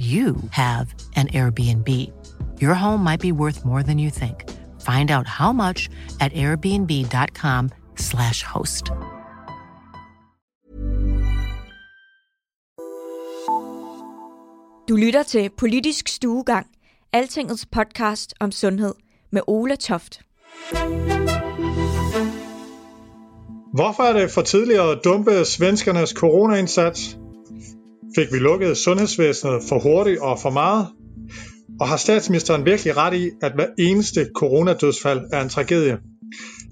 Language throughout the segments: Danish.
you have an Airbnb. Your home might be worth more than you think. Find out how much at airbnb.com/slash host. Du lytter til Politisk Stuegang, Altingets podcast om sundhed med Ola Toft. Hvorfor er det for tidligt at dumpe svenskernes coronaindsats? Fik vi lukket sundhedsvæsenet for hurtigt og for meget? Og har statsministeren virkelig ret i, at hver eneste coronadødsfald er en tragedie?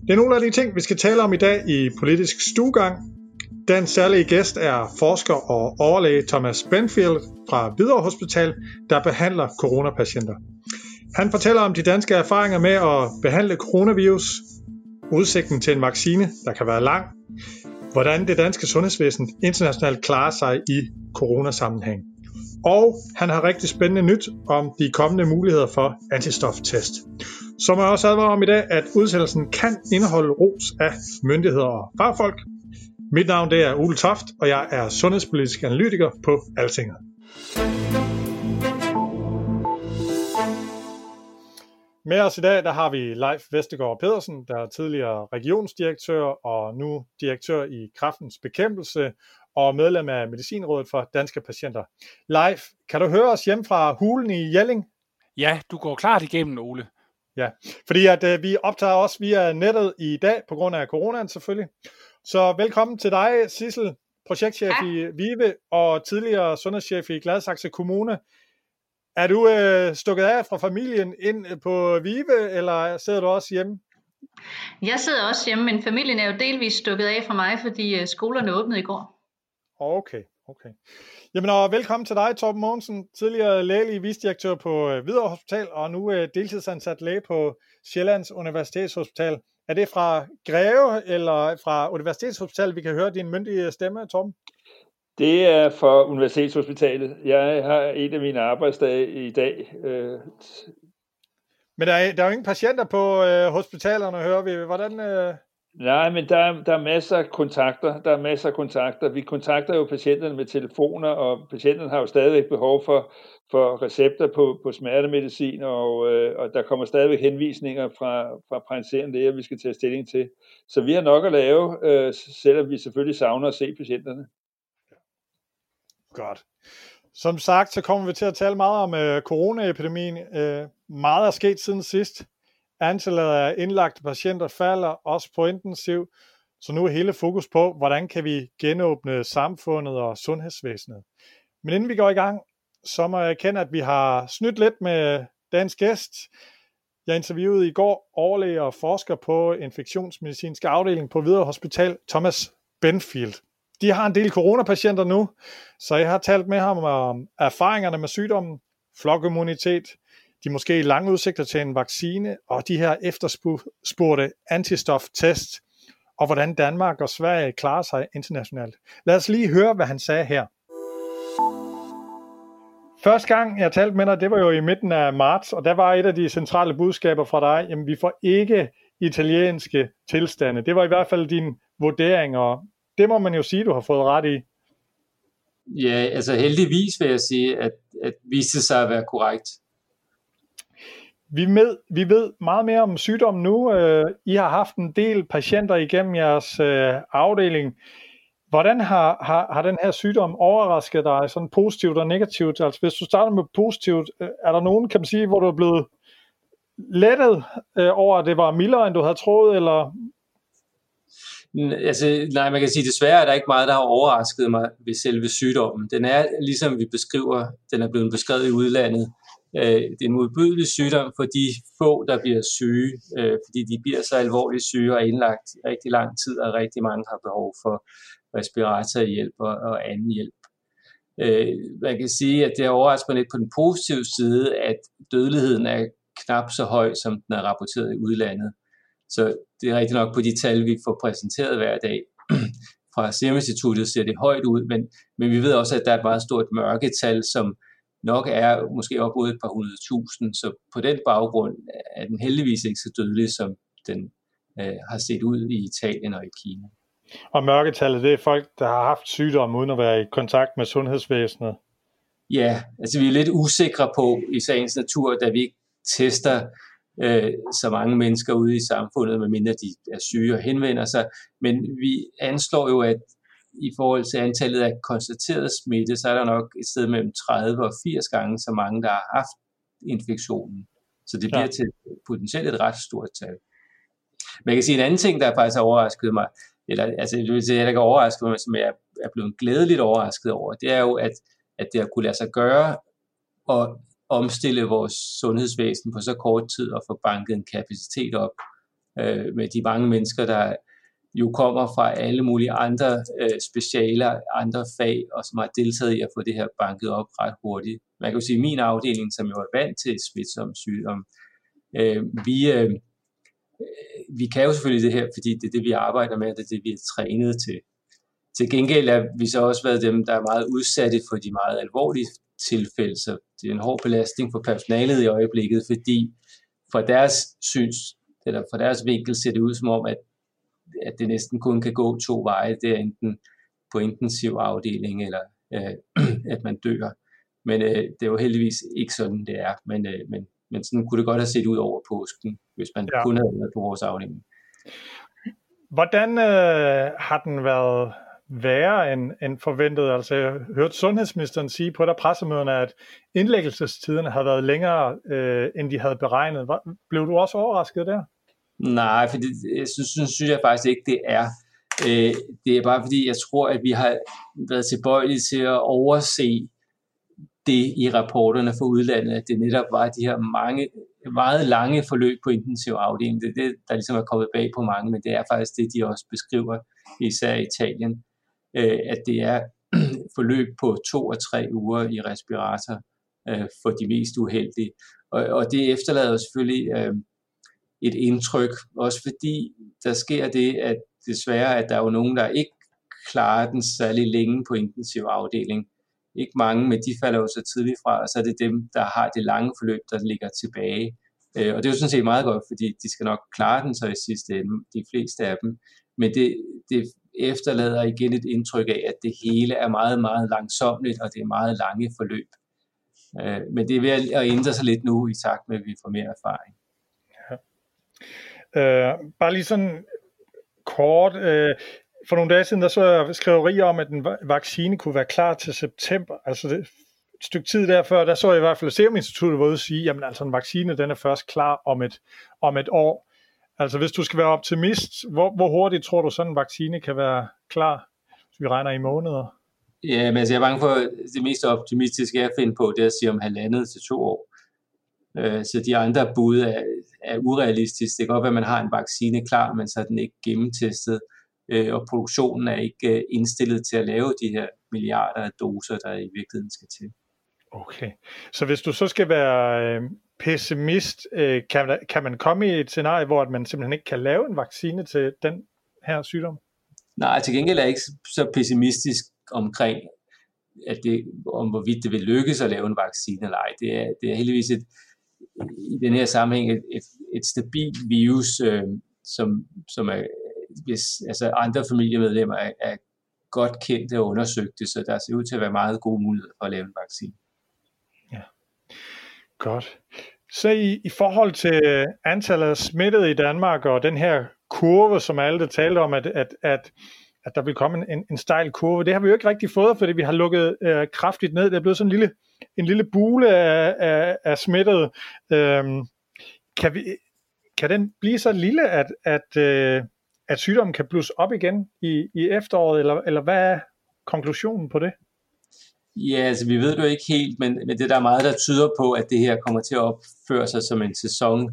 Det er nogle af de ting, vi skal tale om i dag i Politisk Stuegang. Den særlige gæst er forsker og overlæge Thomas Benfield fra Hvidovre Hospital, der behandler coronapatienter. Han fortæller om de danske erfaringer med at behandle coronavirus, udsigten til en vaccine, der kan være lang, hvordan det danske sundhedsvæsen internationalt klarer sig i coronasammenhæng. Og han har rigtig spændende nyt om de kommende muligheder for antistoftest. Så må jeg også advare om i dag, at udsendelsen kan indeholde ros af myndigheder og fagfolk. Mit navn det er Ole Toft, og jeg er sundhedspolitisk analytiker på Altinget. Med os i dag, der har vi Leif Vestergaard Pedersen, der er tidligere regionsdirektør og nu direktør i Kraftens Bekæmpelse og medlem af Medicinrådet for Danske Patienter. Leif, kan du høre os hjem fra hulen i Jelling? Ja, du går klart igennem, Ole. Ja, fordi at øh, vi optager også via nettet i dag, på grund af coronaen selvfølgelig. Så velkommen til dig, Sissel, projektchef ja. i Vive og tidligere sundhedschef i Gladsaxe Kommune. Er du øh, stukket af fra familien ind på Vive, eller sidder du også hjemme? Jeg sidder også hjemme, men familien er jo delvis stukket af fra mig, fordi øh, skolerne åbnede i går. Okay, okay. Jamen og velkommen til dig, Torben Mogensen, tidligere lægelig visdirektør på øh, Hvidovre Hospital, og nu øh, deltidsansat læge på Sjællands Universitetshospital. Er det fra Greve eller fra Universitetshospital, vi kan høre din myndige stemme, Torben? Det er for Universitetshospitalet. Jeg har et af mine arbejdsdage i dag. Øh, Men der er, der er jo ingen patienter på øh, hospitalerne, hører vi. Hvordan... Øh... Nej, men der, der er masser af kontakter. Der er masser af kontakter. Vi kontakter jo patienterne med telefoner, og patienterne har jo stadigvæk behov for, for recepter på, på smertemedicin, og, øh, og der kommer stadigvæk henvisninger fra, fra praktiserende læger, vi skal tage stilling til. Så vi har nok at lave, øh, selvom vi selvfølgelig savner at se patienterne. Godt. Som sagt, så kommer vi til at tale meget om øh, coronaepidemien. Øh, meget er sket siden sidst. Antallet af indlagte patienter falder, også på intensiv. Så nu er hele fokus på, hvordan kan vi genåbne samfundet og sundhedsvæsenet. Men inden vi går i gang, så må jeg erkende, at vi har snydt lidt med dagens gæst. Jeg interviewede i går overlæge og forsker på infektionsmedicinsk afdeling på Hvidovre Hospital, Thomas Benfield de har en del coronapatienter nu, så jeg har talt med ham om erfaringerne med sygdommen, flokimmunitet, de måske lange udsigter til en vaccine, og de her efterspurgte antistoftest, og hvordan Danmark og Sverige klarer sig internationalt. Lad os lige høre, hvad han sagde her. Første gang, jeg talte med dig, det var jo i midten af marts, og der var et af de centrale budskaber fra dig, jamen vi får ikke italienske tilstande. Det var i hvert fald din vurdering, og det må man jo sige, du har fået ret i. Ja, altså heldigvis vil jeg sige, at, at viste sig at være korrekt. Vi, med, vi ved meget mere om sygdommen nu. Øh, I har haft en del patienter igennem jeres øh, afdeling. Hvordan har, har, har den her sygdom overrasket dig, sådan positivt og negativt? Altså hvis du starter med positivt, øh, er der nogen, kan man sige, hvor du er blevet lettet over, at det var mildere, end du havde troet, eller Altså, nej, man kan sige, desværre er der ikke meget, der har overrasket mig ved selve sygdommen. Den er, ligesom vi beskriver, den er blevet beskrevet i udlandet. Øh, det er en modbydelig sygdom for de få, der bliver syge, øh, fordi de bliver så alvorligt syge og indlagt i rigtig lang tid, og rigtig mange har behov for respiratorhjælp og, og anden hjælp. Øh, man kan sige, at det har overrasket mig lidt på den positive side, at dødeligheden er knap så høj, som den er rapporteret i udlandet. Så det er rigtigt nok på de tal, vi får præsenteret hver dag. Fra Serum Instituttet ser det højt ud, men, men vi ved også, at der er et meget stort mørketal, som nok er måske op mod et par hundrede tusind. Så på den baggrund er den heldigvis ikke så dødelig, som den øh, har set ud i Italien og i Kina. Og mørketallet, det er folk, der har haft sygdom uden at være i kontakt med sundhedsvæsenet? Ja, altså vi er lidt usikre på i sagens natur, da vi ikke tester øh, så mange mennesker ude i samfundet, medmindre de er syge og henvender sig. Men vi anslår jo, at i forhold til antallet af konstateret smitte, så er der nok et sted mellem 30 og 80 gange så mange, der har haft infektionen. Så det bliver ja. til potentielt et ret stort tal. Men jeg kan sige en anden ting, der faktisk har overrasket mig, eller altså det vil sige, jeg ikke overrasket mig, som jeg er blevet glædeligt overrasket over, det er jo, at, at det har kunne lade sig gøre at omstille vores sundhedsvæsen på så kort tid og få banket en kapacitet op øh, med de mange mennesker, der jo kommer fra alle mulige andre øh, specialer, andre fag, og som har deltaget i at få det her banket op ret hurtigt. Man kan jo sige, at min afdeling, som jo er vant til smitsom sygdom, øh, vi, øh, øh, vi kan jo selvfølgelig det her, fordi det er det, vi arbejder med, det er det, vi er trænet til. Til gengæld er vi så også været dem, der er meget udsatte for de meget alvorlige tilfælde, så det er en hård belastning for personalet i øjeblikket, fordi fra deres syns, eller fra deres vinkel ser det ud som om, at at det næsten kun kan gå to veje. Det er enten på intensiv afdeling, eller øh, at man dør. Men øh, det er jo heldigvis ikke sådan, det er. Men, øh, men, men sådan kunne det godt have set ud over påsken, hvis man ja. kun havde været på vores afdeling. Hvordan øh, har den været værre end, end forventet? Altså, jeg hørte sundhedsministeren sige på der pressemøderne, at indlæggelsestiderne havde været længere, øh, end de havde beregnet. Blev du også overrasket der? Nej, for det jeg synes, synes, synes jeg faktisk ikke, det er. Øh, det er bare fordi, jeg tror, at vi har været tilbøjelige til at overse det i rapporterne fra udlandet, at det netop var de her mange, meget lange forløb på intensiv afdeling. Det er det, der ligesom er kommet bag på mange, men det er faktisk det, de også beskriver, især i Italien, øh, at det er forløb på to og tre uger i respirator øh, for de mest uheldige. Og, og det efterlader selvfølgelig øh, et indtryk, også fordi der sker det, at desværre, at der er jo nogen, der ikke klarer den særlig længe på intensiv afdeling. Ikke mange, men de falder jo så tidligt fra, og så er det dem, der har det lange forløb, der ligger tilbage. Øh, og det er jo sådan set meget godt, fordi de skal nok klare den så i sidste ende, de fleste af dem. Men det, det efterlader igen et indtryk af, at det hele er meget, meget langsomt, og det er meget lange forløb. Øh, men det er ved at ændre sig lidt nu, i takt med, at vi får mere erfaring. Øh, bare lige sådan kort. Øh, for nogle dage siden, der så jeg skriverier om, at en vaccine kunne være klar til september. Altså det, et stykke tid derfor, der så jeg i hvert fald, Serum Instituttet var ude og sige, jamen altså en vaccine, den er først klar om et, om et år. Altså hvis du skal være optimist, hvor, hvor hurtigt tror du sådan en vaccine kan være klar, hvis vi regner i måneder? Ja, men altså, jeg er bange for, det mest optimistiske jeg finder på, det er at sige om halvandet til to år. Øh, så de andre bud er, er urealistisk. Det kan godt være, at man har en vaccine klar, men så er den ikke gennemtestet, øh, og produktionen er ikke øh, indstillet til at lave de her milliarder af doser, der i virkeligheden skal til. Okay, så hvis du så skal være pessimist, øh, kan, kan man komme i et scenarie, hvor man simpelthen ikke kan lave en vaccine til den her sygdom? Nej, til gengæld er jeg ikke så pessimistisk omkring, at det, om hvorvidt det vil lykkes at lave en vaccine eller ej. Det er, det er heldigvis et, i den her sammenhæng et, et, et stabilt virus, øh, som, som er, hvis altså andre familiemedlemmer er, er godt kendte og undersøgte, så der ser ud til at være meget gode muligheder for at lave en vaccine. Godt. Så i, i forhold til antallet af smittede i Danmark og den her kurve, som alle talte om, at, at, at, at der vil komme en, en stejl kurve, det har vi jo ikke rigtig fået, fordi vi har lukket øh, kraftigt ned. Det er blevet sådan en lille en lille bule af, af, af smittede. Øhm, kan, vi, kan den blive så lille, at, at, øh, at sygdommen kan blusse op igen i, i efteråret, eller, eller hvad er konklusionen på det? Ja, altså vi ved det jo ikke helt, men, men det der er meget, der tyder på, at det her kommer til at opføre sig som en sæson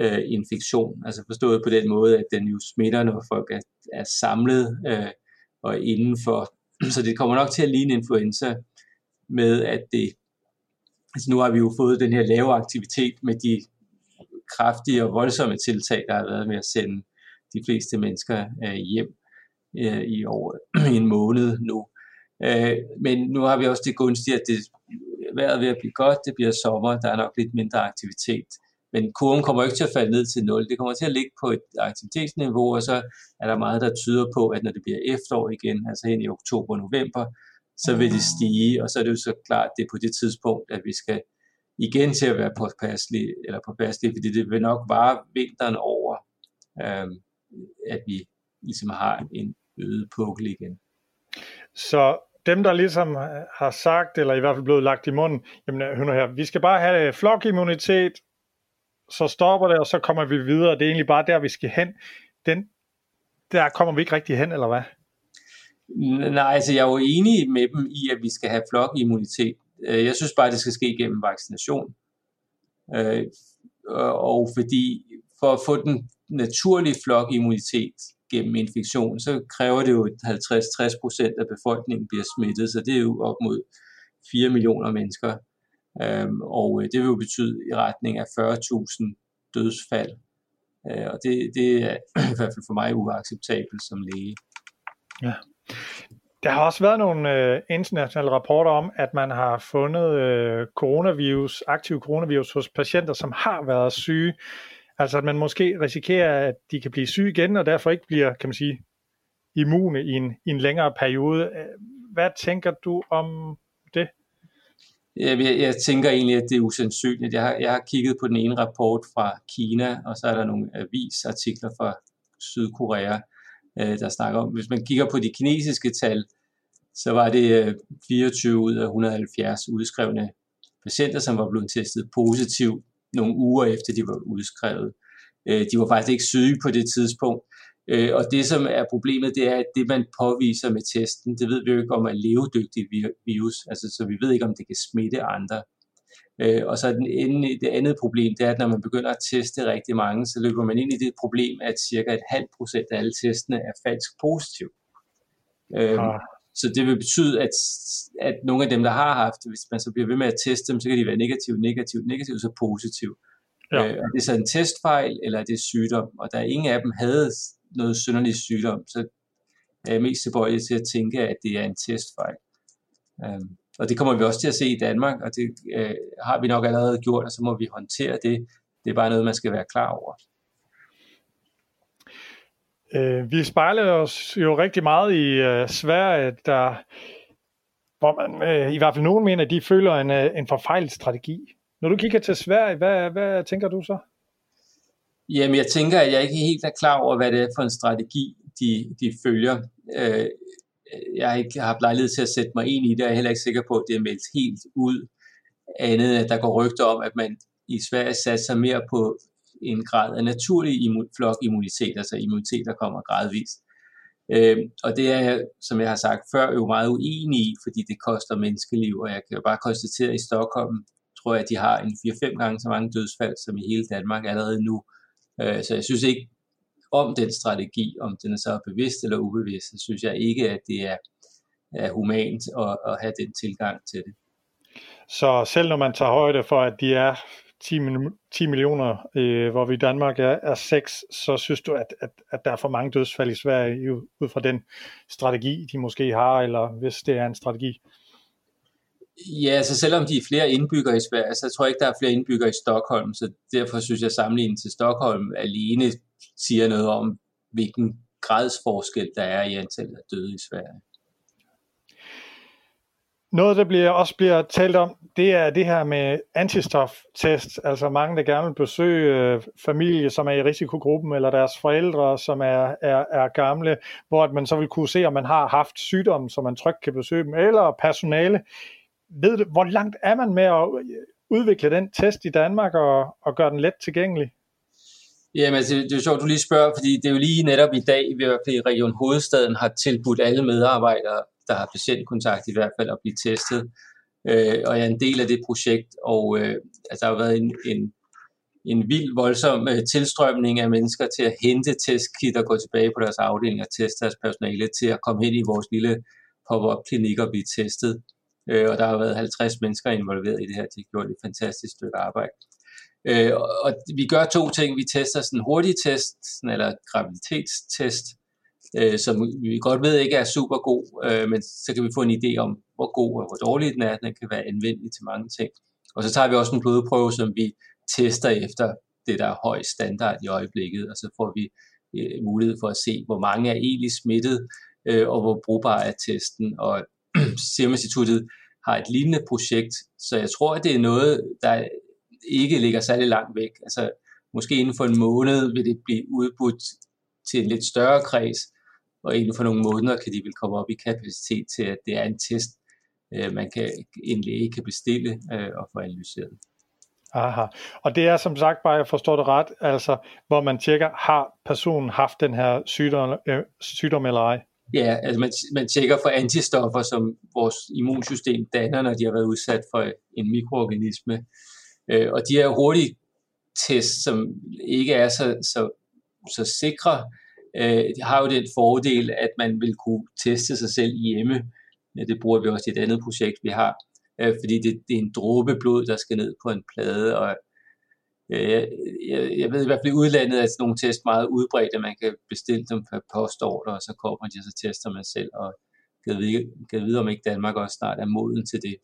øh, infektion. Altså forstået på den måde, at den jo smitter, når folk er, er samlet øh, og indenfor. Så det kommer nok til at ligne influenza med, at det, altså nu har vi jo fået den her lave aktivitet med de kraftige og voldsomme tiltag, der har været med at sende de fleste mennesker øh, hjem øh, i over i en måned nu. Øh, men nu har vi også det gunstige, at det vejret ved at blive godt, det bliver sommer, der er nok lidt mindre aktivitet. Men kurven kommer ikke til at falde ned til 0. Det kommer til at ligge på et aktivitetsniveau, og så er der meget, der tyder på, at når det bliver efterår igen, altså hen i oktober og november, så vil det stige, og så er det jo så klart, at det er på det tidspunkt, at vi skal igen til at være påpasselige, eller påpasselige, fordi det vil nok vare vinteren over, øh, at vi ligesom har en øget pukkel igen. Så dem, der ligesom øh, har sagt, eller i hvert fald blevet lagt i munden, jamen øh, hør her, vi skal bare have øh, flokimmunitet, så stopper det, og så kommer vi videre. Det er egentlig bare der, vi skal hen. Den, der kommer vi ikke rigtig hen, eller hvad? Nej, altså jeg er jo enig med dem i, at vi skal have flokimmunitet. Jeg synes bare, det skal ske gennem vaccination. Og fordi for at få den naturlige flokimmunitet gennem infektion, så kræver det jo, at 50-60% af befolkningen bliver smittet, så det er jo op mod 4 millioner mennesker. Øhm, og øh, det vil jo betyde i retning af 40.000 dødsfald. Øh, og det, det er i hvert fald for mig uacceptabelt som læge. Ja. Der har også været nogle øh, internationale rapporter om, at man har fundet øh, coronavirus, aktiv coronavirus hos patienter, som har været syge. Altså at man måske risikerer, at de kan blive syge igen, og derfor ikke bliver, kan man sige, immune i en, i en længere periode. Hvad tænker du om det? Jeg, jeg, jeg tænker egentlig, at det er usandsynligt. Jeg har, jeg har kigget på den ene rapport fra Kina, og så er der nogle avisartikler fra Sydkorea, øh, der snakker om, hvis man kigger på de kinesiske tal, så var det øh, 24 ud af 170 udskrevne patienter, som var blevet testet positiv nogle uger efter de var udskrevet. Øh, de var faktisk ikke syge på det tidspunkt. Øh, og det, som er problemet, det er, at det, man påviser med testen, det ved vi jo ikke om er levedygtig virus, altså, så vi ved ikke, om det kan smitte andre. Øh, og så den ende, det andet problem, det er, at når man begynder at teste rigtig mange, så løber man ind i det problem, at cirka et halvt procent af alle testene er falsk positiv. Øh, ah. Så det vil betyde, at, at nogle af dem, der har haft det, hvis man så bliver ved med at teste dem, så kan de være negativ, negativ, negativ, så positiv. Ja. Øh, og det er så en testfejl, eller er det sygdom, og der er ingen af dem havde noget synderlig sygdom, så er jeg mest tilbøjelig til at tænke, at det er en testfejl. Um, og det kommer vi også til at se i Danmark, og det øh, har vi nok allerede gjort, og så må vi håndtere det. Det er bare noget, man skal være klar over. Øh, vi spejler os jo rigtig meget i øh, Sverige, der, hvor man øh, i hvert fald nogen mener, at de føler en, øh, en forfejlet strategi. Når du kigger til Sverige, hvad, hvad tænker du så? Jamen, jeg tænker, at jeg ikke helt er klar over, hvad det er for en strategi, de, de følger. Øh, jeg har ikke haft lejlighed til at sætte mig ind i det, og jeg er heller ikke sikker på, at det er meldt helt ud. Andet, at der går rygter om, at man i Sverige satser mere på en grad af naturlig flokimmunitet, altså immunitet, der kommer gradvist. Øh, og det er jeg, som jeg har sagt før, jo meget uenig i, fordi det koster menneskeliv, og jeg kan jo bare konstatere, at i Stockholm tror jeg, at de har en 4-5 gange så mange dødsfald som i hele Danmark allerede nu. Øh, så jeg synes ikke om den strategi, om den er så bevidst eller ubevidst, så synes jeg ikke, at det er, er humant at, at have den tilgang til det. Så selv når man tager højde for, at de er 10, 10 millioner, øh, hvor vi i Danmark er, er 6, så synes du, at, at, at der er for mange dødsfald i Sverige ud fra den strategi, de måske har, eller hvis det er en strategi? Ja, altså selvom de er flere indbyggere i Sverige, så tror jeg ikke, der er flere indbyggere i Stockholm, så derfor synes jeg, at sammenligningen til Stockholm alene siger noget om, hvilken gradsforskel der er i antallet af døde i Sverige. Noget, der bliver, også bliver talt om, det er det her med antistoftest. Altså mange, der gerne vil besøge øh, familie, som er i risikogruppen, eller deres forældre, som er, er, er gamle, hvor at man så vil kunne se, om man har haft sygdom, så man trygt kan besøge dem, eller personale. Ved du, hvor langt er man med at øh, udvikle den test i Danmark og, og gøre den let tilgængelig? Jamen, altså, det er jo sjovt, du lige spørger, fordi det er jo lige netop i dag, vi i Region Hovedstaden har tilbudt alle medarbejdere der har patientkontakt i hvert fald, at blive testet. Øh, og jeg er en del af det projekt, og øh, altså, der har været en, en, en vild, voldsom øh, tilstrømning af mennesker til at hente testkit og gå tilbage på deres afdeling og teste deres personale til at komme hen i vores lille pop-up klinik og blive testet. øh, og der har været 50 mennesker involveret i det her. De har gjort et fantastisk stykke arbejde. Øh, og vi gør to ting. Vi tester sådan en hurtig test, eller graviditetstest, øh, som vi godt ved ikke er super god, øh, men så kan vi få en idé om, hvor god og hvor dårlig den er. Den kan være anvendelig til mange ting. Og så tager vi også en blodprøve, som vi tester efter det, der er høj standard i øjeblikket, og så får vi øh, mulighed for at se, hvor mange er egentlig smittet, øh, og hvor brugbar er testen. Og Serum Instituttet har et lignende projekt, så jeg tror, at det er noget, der ikke ligger særlig langt væk. Altså, måske inden for en måned vil det blive udbudt til en lidt større kreds, og inden for nogle måneder kan de vel komme op i kapacitet til, at det er en test, øh, man kan, en læge kan bestille øh, og få analyseret. Aha. Og det er som sagt bare, jeg forstår det ret, altså hvor man tjekker, har personen haft den her sygdom, øh, sygdom eller ej? Ja, altså man, man tjekker for antistoffer, som vores immunsystem danner, når de har været udsat for en mikroorganisme. Øh, og de her hurtige tests, som ikke er så, så, så sikre, øh, har jo den fordel, at man vil kunne teste sig selv hjemme. Det bruger vi også i et andet projekt, vi har. Øh, fordi det, det er en dråbe blod, der skal ned på en plade, og øh, jeg, jeg ved i hvert fald i udlandet, at nogle test meget udbredt, at man kan bestille dem på postorder, og så kommer de, og så tester man selv, og kan vide, kan vide, om ikke Danmark også snart er moden til det.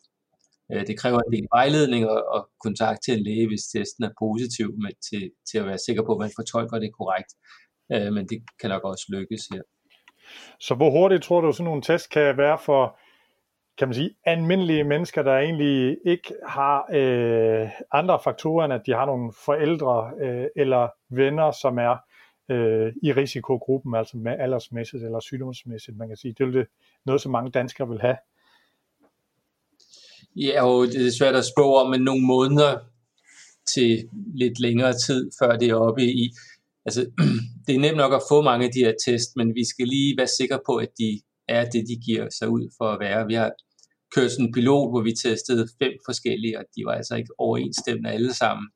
Øh, det kræver en del vejledning og, og kontakt til en læge, hvis testen er positiv, men til, til at være sikker på, at man fortolker det korrekt. Øh, men det kan nok også lykkes her. Så hvor hurtigt tror du, sådan nogle test kan være for kan man sige, almindelige mennesker, der egentlig ikke har øh, andre faktorer, end at de har nogle forældre øh, eller venner, som er øh, i risikogruppen, altså med aldersmæssigt eller sygdomsmæssigt, man kan sige. Det er det noget, som mange danskere vil have. Ja, og det er svært at spå om, men nogle måneder til lidt længere tid, før det er oppe i. Altså, det er nemt nok at få mange af de her test, men vi skal lige være sikre på, at de er det, de giver sig ud for at være. Vi har kørt sådan en pilot, hvor vi testede fem forskellige, og de var altså ikke overensstemmende alle sammen.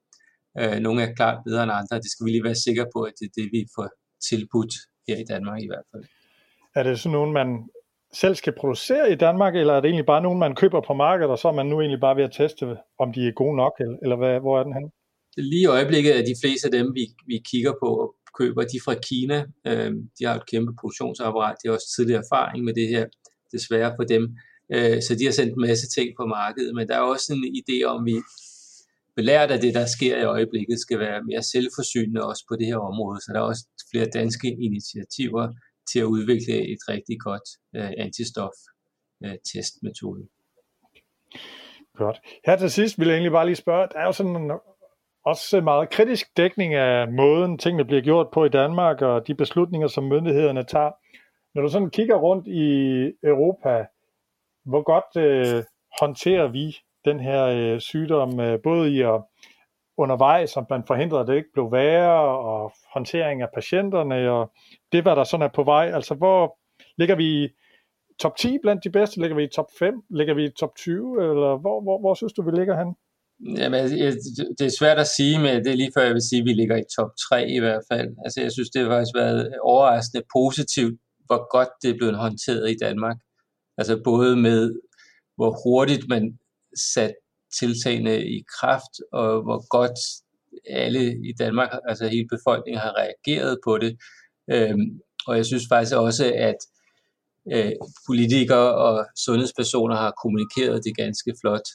Øh, nogle er klart bedre end andre. Det skal vi lige være sikre på, at det er det, vi får tilbudt her i Danmark i hvert fald. Er det sådan nogen, man selv skal producere i Danmark, eller er det egentlig bare nogen, man køber på markedet, og så er man nu egentlig bare ved at teste, om de er gode nok, eller, eller hvad, hvor er den hen? Lige i øjeblikket er de fleste af dem, vi, vi kigger på og køber, de fra Kina. Øh, de har et kæmpe produktionsapparat, de har også tidligere erfaring med det her, desværre for dem. Øh, så de har sendt en masse ting på markedet, men der er også en idé om, at vi belært af det, der sker i øjeblikket, skal være mere selvforsynende også på det her område. Så der er også flere danske initiativer til at udvikle et rigtig godt øh, antistof-testmetode. Øh, Godt. Her til sidst vil jeg egentlig bare lige spørge, der er jo sådan en, også meget kritisk dækning af måden, tingene bliver gjort på i Danmark, og de beslutninger, som myndighederne tager. Når du sådan kigger rundt i Europa, hvor godt øh, håndterer vi den her øh, sygdom, øh, både i at undervejs, om man forhindrer, at det ikke blev værre, og håndtering af patienterne, og det, hvad der sådan er på vej. Altså, hvor ligger vi top 10 blandt de bedste? Ligger vi i top 5? Ligger vi i top 20? Eller hvor, hvor, hvor synes du, vi ligger hen? Jamen, altså, det er svært at sige, men det er lige før, jeg vil sige, at vi ligger i top 3 i hvert fald. Altså, jeg synes, det har faktisk været overraskende positivt, hvor godt det er blevet håndteret i Danmark. Altså både med, hvor hurtigt man satte tiltagene i kraft, og hvor godt alle i Danmark, altså hele befolkningen har reageret på det. Øhm, og jeg synes faktisk også, at øh, politikere og sundhedspersoner har kommunikeret det ganske flot.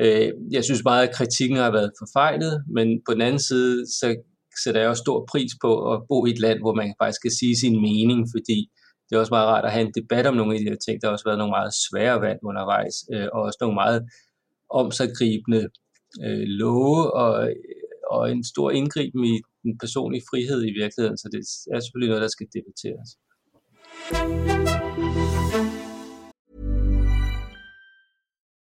Øh, jeg synes meget, at kritikken har været forfejlet, men på den anden side, så sætter jeg også stor pris på at bo i et land, hvor man faktisk kan sige sin mening, fordi det er også meget rart at have en debat om nogle af de her ting. Der har også været nogle meget svære valg undervejs, øh, og også nogle meget omsaggribende øh, love, og, øh, og en stor indgriben i den personlige frihed i virkeligheden, så det er selvfølgelig noget, der skal debatteres.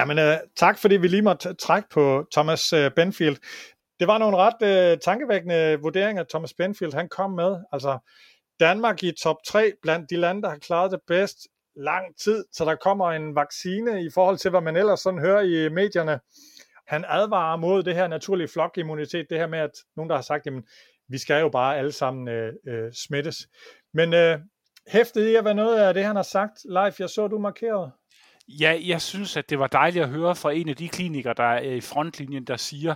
Ja, men øh, tak fordi vi lige måtte trække på Thomas øh, Benfield. Det var nogle ret øh, tankevækkende vurderinger, Thomas Benfield han kom med. Altså, Danmark i top 3 blandt de lande, der har klaret det bedst lang tid, så der kommer en vaccine i forhold til, hvad man ellers sådan hører i medierne. Han advarer mod det her naturlige flokimmunitet, det her med, at nogen der har sagt, jamen, vi skal jo bare alle sammen øh, øh, smittes. Men øh, hæftet i at være noget af det, han har sagt. Leif, jeg så, du markerede. Ja, jeg synes, at det var dejligt at høre fra en af de klinikere, der er i frontlinjen, der siger,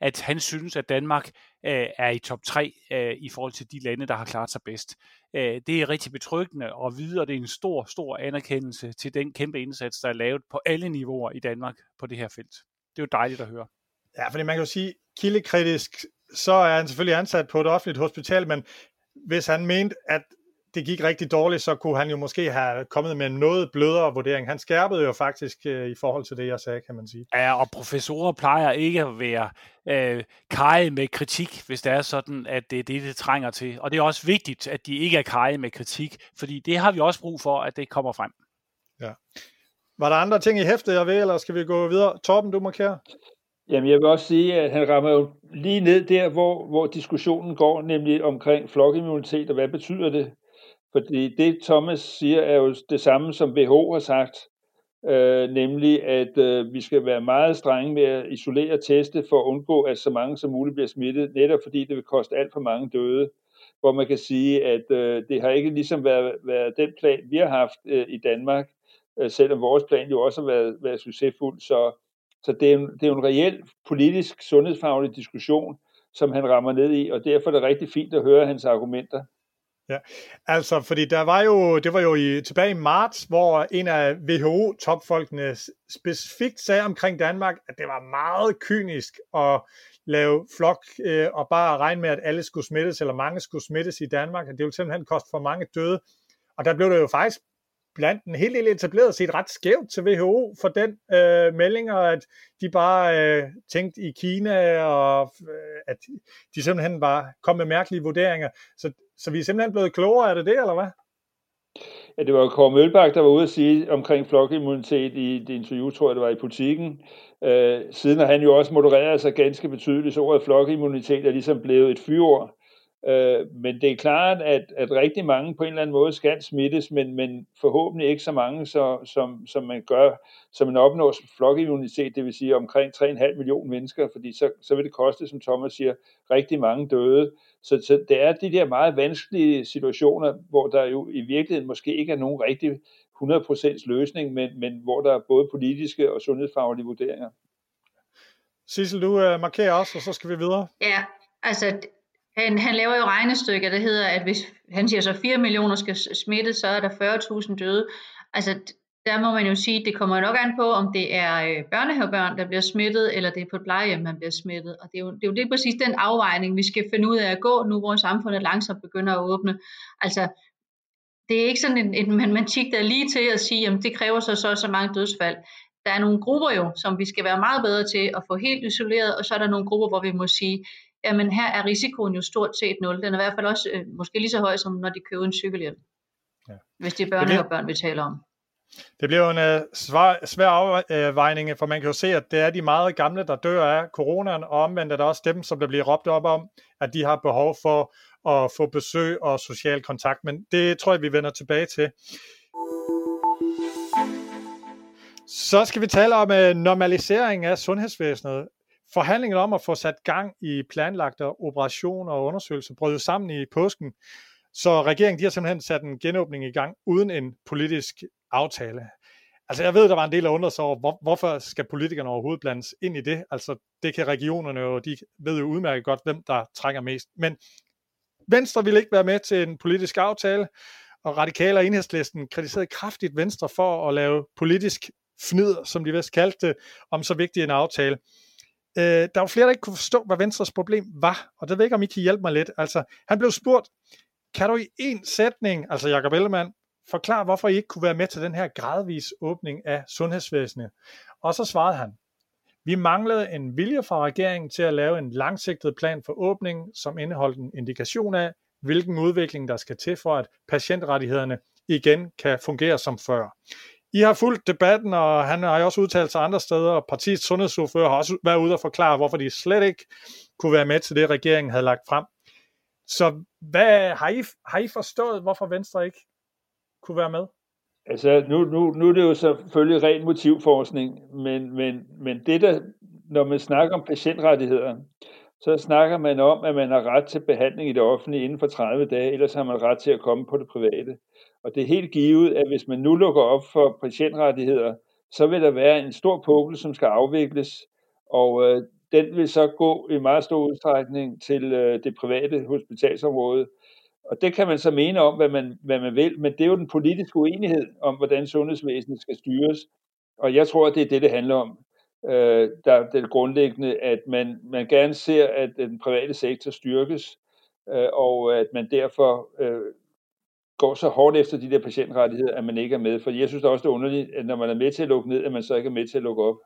at han synes, at Danmark øh, er i top 3 øh, i forhold til de lande, der har klaret sig bedst. Øh, det er rigtig betryggende at vide, og det er en stor, stor anerkendelse til den kæmpe indsats, der er lavet på alle niveauer i Danmark på det her felt. Det er jo dejligt at høre. Ja, fordi man kan jo sige, kildekritisk, så er han selvfølgelig ansat på et offentligt hospital, men hvis han mente, at det gik rigtig dårligt, så kunne han jo måske have kommet med en noget blødere vurdering. Han skærpede jo faktisk øh, i forhold til det, jeg sagde, kan man sige. Ja, og professorer plejer ikke at være øh, kaje med kritik, hvis det er sådan, at det er det, det trænger til. Og det er også vigtigt, at de ikke er kaje med kritik, fordi det har vi også brug for, at det kommer frem. Ja. Var der andre ting i hæftet, jeg ved, eller skal vi gå videre? Torben, du markerer. Jamen, jeg vil også sige, at han rammer jo lige ned der, hvor, hvor diskussionen går, nemlig omkring flokimmunitet, og hvad betyder det? Fordi det, Thomas siger, er jo det samme, som WHO har sagt, øh, nemlig at øh, vi skal være meget strenge med at isolere og teste for at undgå, at så mange som muligt bliver smittet, netop fordi det vil koste alt for mange døde. Hvor man kan sige, at øh, det har ikke ligesom været, været den plan, vi har haft øh, i Danmark, øh, selvom vores plan jo også har været, været succesfuld. Så, så det, er en, det er jo en reel politisk, sundhedsfaglig diskussion, som han rammer ned i, og derfor er det rigtig fint at høre hans argumenter. Ja, altså, fordi der var jo, det var jo i, tilbage i marts, hvor en af WHO-topfolkene specifikt sagde omkring Danmark, at det var meget kynisk at lave flok øh, og bare regne med, at alle skulle smittes, eller mange skulle smittes i Danmark, at det ville simpelthen koste for mange døde. Og der blev der jo faktisk blandt en helt del etableret set ret skævt til WHO for den øh, melding, og at de bare øh, tænkte i Kina, og øh, at de simpelthen bare kom med mærkelige vurderinger. Så, så vi er simpelthen blevet klogere af det, det eller hvad? Ja, det var Kåre Mølbak, der var ude at sige omkring flokimmunitet i det interview, tror jeg, det var i politikken. Øh, siden har han jo også modereret sig ganske betydeligt, så ordet flokimmunitet er ligesom blevet et fyord. Øh, men det er klart, at, at rigtig mange på en eller anden måde skal smittes, men, men forhåbentlig ikke så mange, så, som, som man gør, som man opnår flokimmunitet, det vil sige omkring 3,5 millioner mennesker, fordi så, så vil det koste, som Thomas siger, rigtig mange døde. Så, så det er de der meget vanskelige situationer, hvor der jo i virkeligheden måske ikke er nogen rigtig 100% løsning, men, men hvor der er både politiske og sundhedsfaglige vurderinger. Sissel, du uh, markerer også, og så skal vi videre. Ja, altså han, han laver jo regnestykker, der hedder, at hvis han siger så 4 millioner skal smittes, så er der 40.000 døde. Altså, der må man jo sige, at det kommer nok an på, om det er øh, børnehavebørn, der bliver smittet, eller det er på et plejehjem, man bliver smittet. Og det er jo det er jo lige præcis den afvejning, vi skal finde ud af at gå, nu hvor samfundet langsomt begynder at åbne. Altså, det er ikke sådan en, en matematik, der er lige til at sige, at det kræver så så, så mange dødsfald. Der er nogle grupper jo, som vi skal være meget bedre til at få helt isoleret, og så er der nogle grupper, hvor vi må sige, jamen her er risikoen jo stort set 0. Den er i hvert fald også øh, måske lige så høj, som når de køber en cykelhjelm. Ja. Hvis det er børn og børn, vi taler om. Det bliver jo en uh, svær, svær afvejning, for man kan jo se, at det er de meget gamle, der dør af coronaen, og omvendt er der også dem, som der bliver råbt op om, at de har behov for at få besøg og social kontakt. Men det tror jeg, vi vender tilbage til. Så skal vi tale om uh, normalisering af sundhedsvæsenet. Forhandlingen om at få sat gang i planlagte operationer og undersøgelser brød sammen i påsken, så regeringen de har simpelthen sat en genåbning i gang uden en politisk aftale. Altså jeg ved, der var en del, af undrer sig over, hvor, hvorfor skal politikerne overhovedet blandes ind i det? Altså det kan regionerne jo, de ved jo udmærket godt, hvem der trækker mest. Men Venstre ville ikke være med til en politisk aftale, og radikale og enhedslisten kritiserede kraftigt Venstre for at lave politisk fnid, som de vist kaldte det, om så vigtig en aftale. Øh, der var flere, der ikke kunne forstå, hvad Venstres problem var, og det ved ikke, om I kan hjælpe mig lidt. Altså, han blev spurgt, kan du i en sætning, altså Jacob Ellemann, forklare, hvorfor I ikke kunne være med til den her gradvis åbning af sundhedsvæsenet? Og så svarede han, vi manglede en vilje fra regeringen til at lave en langsigtet plan for åbning, som indeholdt en indikation af, hvilken udvikling der skal til for, at patientrettighederne igen kan fungere som før. I har fulgt debatten, og han har jo også udtalt sig andre steder, og partiets sundhedsordfører har også været ude og forklare, hvorfor de slet ikke kunne være med til det, regeringen havde lagt frem. Så hvad, har, I, har I forstået, hvorfor Venstre ikke kunne være med? Altså, nu, nu, nu er det jo selvfølgelig ren motivforskning, men, men, men det der, når man snakker om patientrettigheder, så snakker man om, at man har ret til behandling i det offentlige inden for 30 dage, ellers har man ret til at komme på det private. Og det er helt givet, at hvis man nu lukker op for patientrettigheder, så vil der være en stor pukkel, som skal afvikles, og øh, den vil så gå i meget stor udstrækning til øh, det private hospitalsområde. Og det kan man så mene om, hvad man, hvad man vil, men det er jo den politiske uenighed om, hvordan sundhedsvæsenet skal styres. Og jeg tror, at det er det, det handler om. Øh, der er det grundlæggende, at man, man gerne ser, at den private sektor styrkes, øh, og at man derfor øh, går så hårdt efter de der patientrettigheder, at man ikke er med. For jeg synes også, det er underligt, at når man er med til at lukke ned, at man så ikke er med til at lukke op.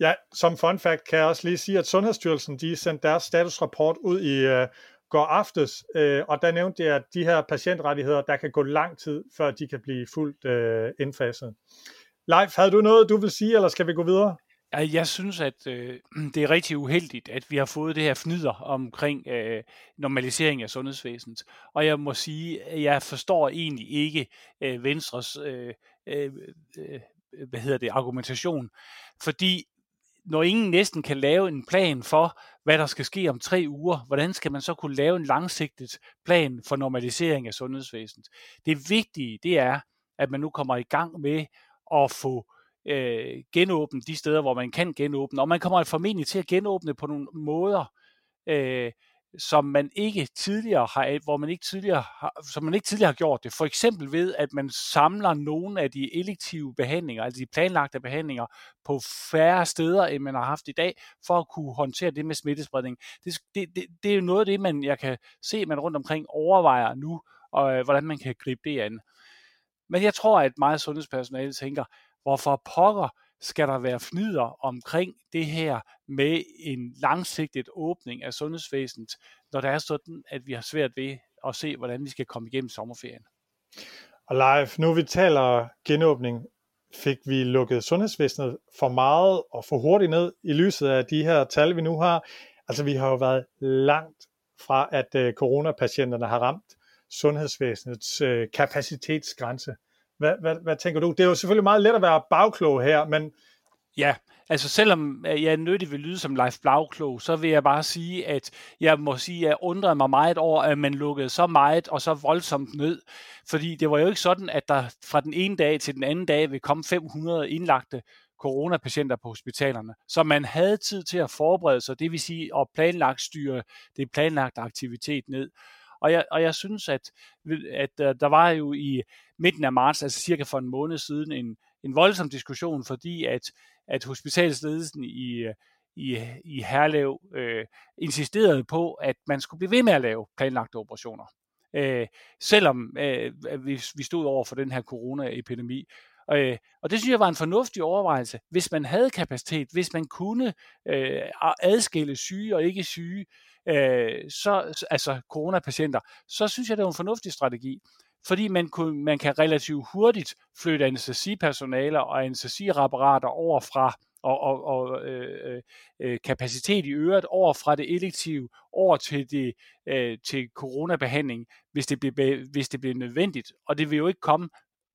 Ja, som fun fact kan jeg også lige sige, at Sundhedsstyrelsen de sendte deres statusrapport ud i uh, går aftes, uh, og der nævnte jeg, at de her patientrettigheder, der kan gå lang tid, før de kan blive fuldt uh, indfaset. Leif, havde du noget, du vil sige, eller skal vi gå videre? Jeg synes, at øh, det er rigtig uheldigt, at vi har fået det her fnider omkring øh, normalisering af sundhedsvæsenet. Og jeg må sige, at jeg forstår egentlig ikke øh, Venstres øh, øh, øh, hvad hedder det, argumentation. Fordi når ingen næsten kan lave en plan for, hvad der skal ske om tre uger, hvordan skal man så kunne lave en langsigtet plan for normalisering af sundhedsvæsenet? Det vigtige, det er, at man nu kommer i gang med at få øh, genåbne de steder, hvor man kan genåbne. Og man kommer formentlig til at genåbne på nogle måder, øh, som man ikke tidligere har, hvor man ikke tidligere har, som man ikke tidligere har gjort det. For eksempel ved, at man samler nogle af de elektive behandlinger, altså de planlagte behandlinger, på færre steder, end man har haft i dag, for at kunne håndtere det med smittespredning. Det, det, det, det er jo noget af det, man, jeg kan se, man rundt omkring overvejer nu, og øh, hvordan man kan gribe det an. Men jeg tror, at meget sundhedspersonale tænker, hvorfor pokker skal der være fnyder omkring det her med en langsigtet åbning af sundhedsvæsenet, når det er sådan, at vi har svært ved at se, hvordan vi skal komme igennem sommerferien. Og live, nu vi taler genåbning, fik vi lukket sundhedsvæsenet for meget og for hurtigt ned i lyset af de her tal, vi nu har. Altså vi har jo været langt fra, at øh, coronapatienterne har ramt sundhedsvæsenets øh, kapacitetsgrænse. Hvad, hvad, hvad tænker du? Det er jo selvfølgelig meget let at være bagklog her, men... Ja, altså selvom øh, jeg er vil lyde som Leif Blauklog, så vil jeg bare sige, at jeg må sige, at jeg undrede mig meget over, at man lukkede så meget og så voldsomt ned. Fordi det var jo ikke sådan, at der fra den ene dag til den anden dag vil komme 500 indlagte coronapatienter på hospitalerne. Så man havde tid til at forberede sig, det vil sige at planlagt styre det planlagte aktivitet ned. Og jeg, og jeg synes, at, at øh, der var jo i midten af marts, altså cirka for en måned siden, en, en voldsom diskussion, fordi at, at hospitalsledelsen i, i, i Herlev øh, insisterede på, at man skulle blive ved med at lave planlagte operationer. Øh, selvom øh, vi, vi stod over for den her coronaepidemi. Øh, og det synes jeg var en fornuftig overvejelse. Hvis man havde kapacitet, hvis man kunne øh, adskille syge og ikke syge, øh, Øh, så, altså coronapatienter, så synes jeg, det er en fornuftig strategi fordi man, kunne, man kan relativt hurtigt flytte anestesipersonaler og anestesirapparater over fra og, og, og øh, øh, øh, kapacitet i øret over fra det elektive over til det øh, til coronabehandling, hvis det, bliver, hvis det bliver nødvendigt. Og det vil jo ikke komme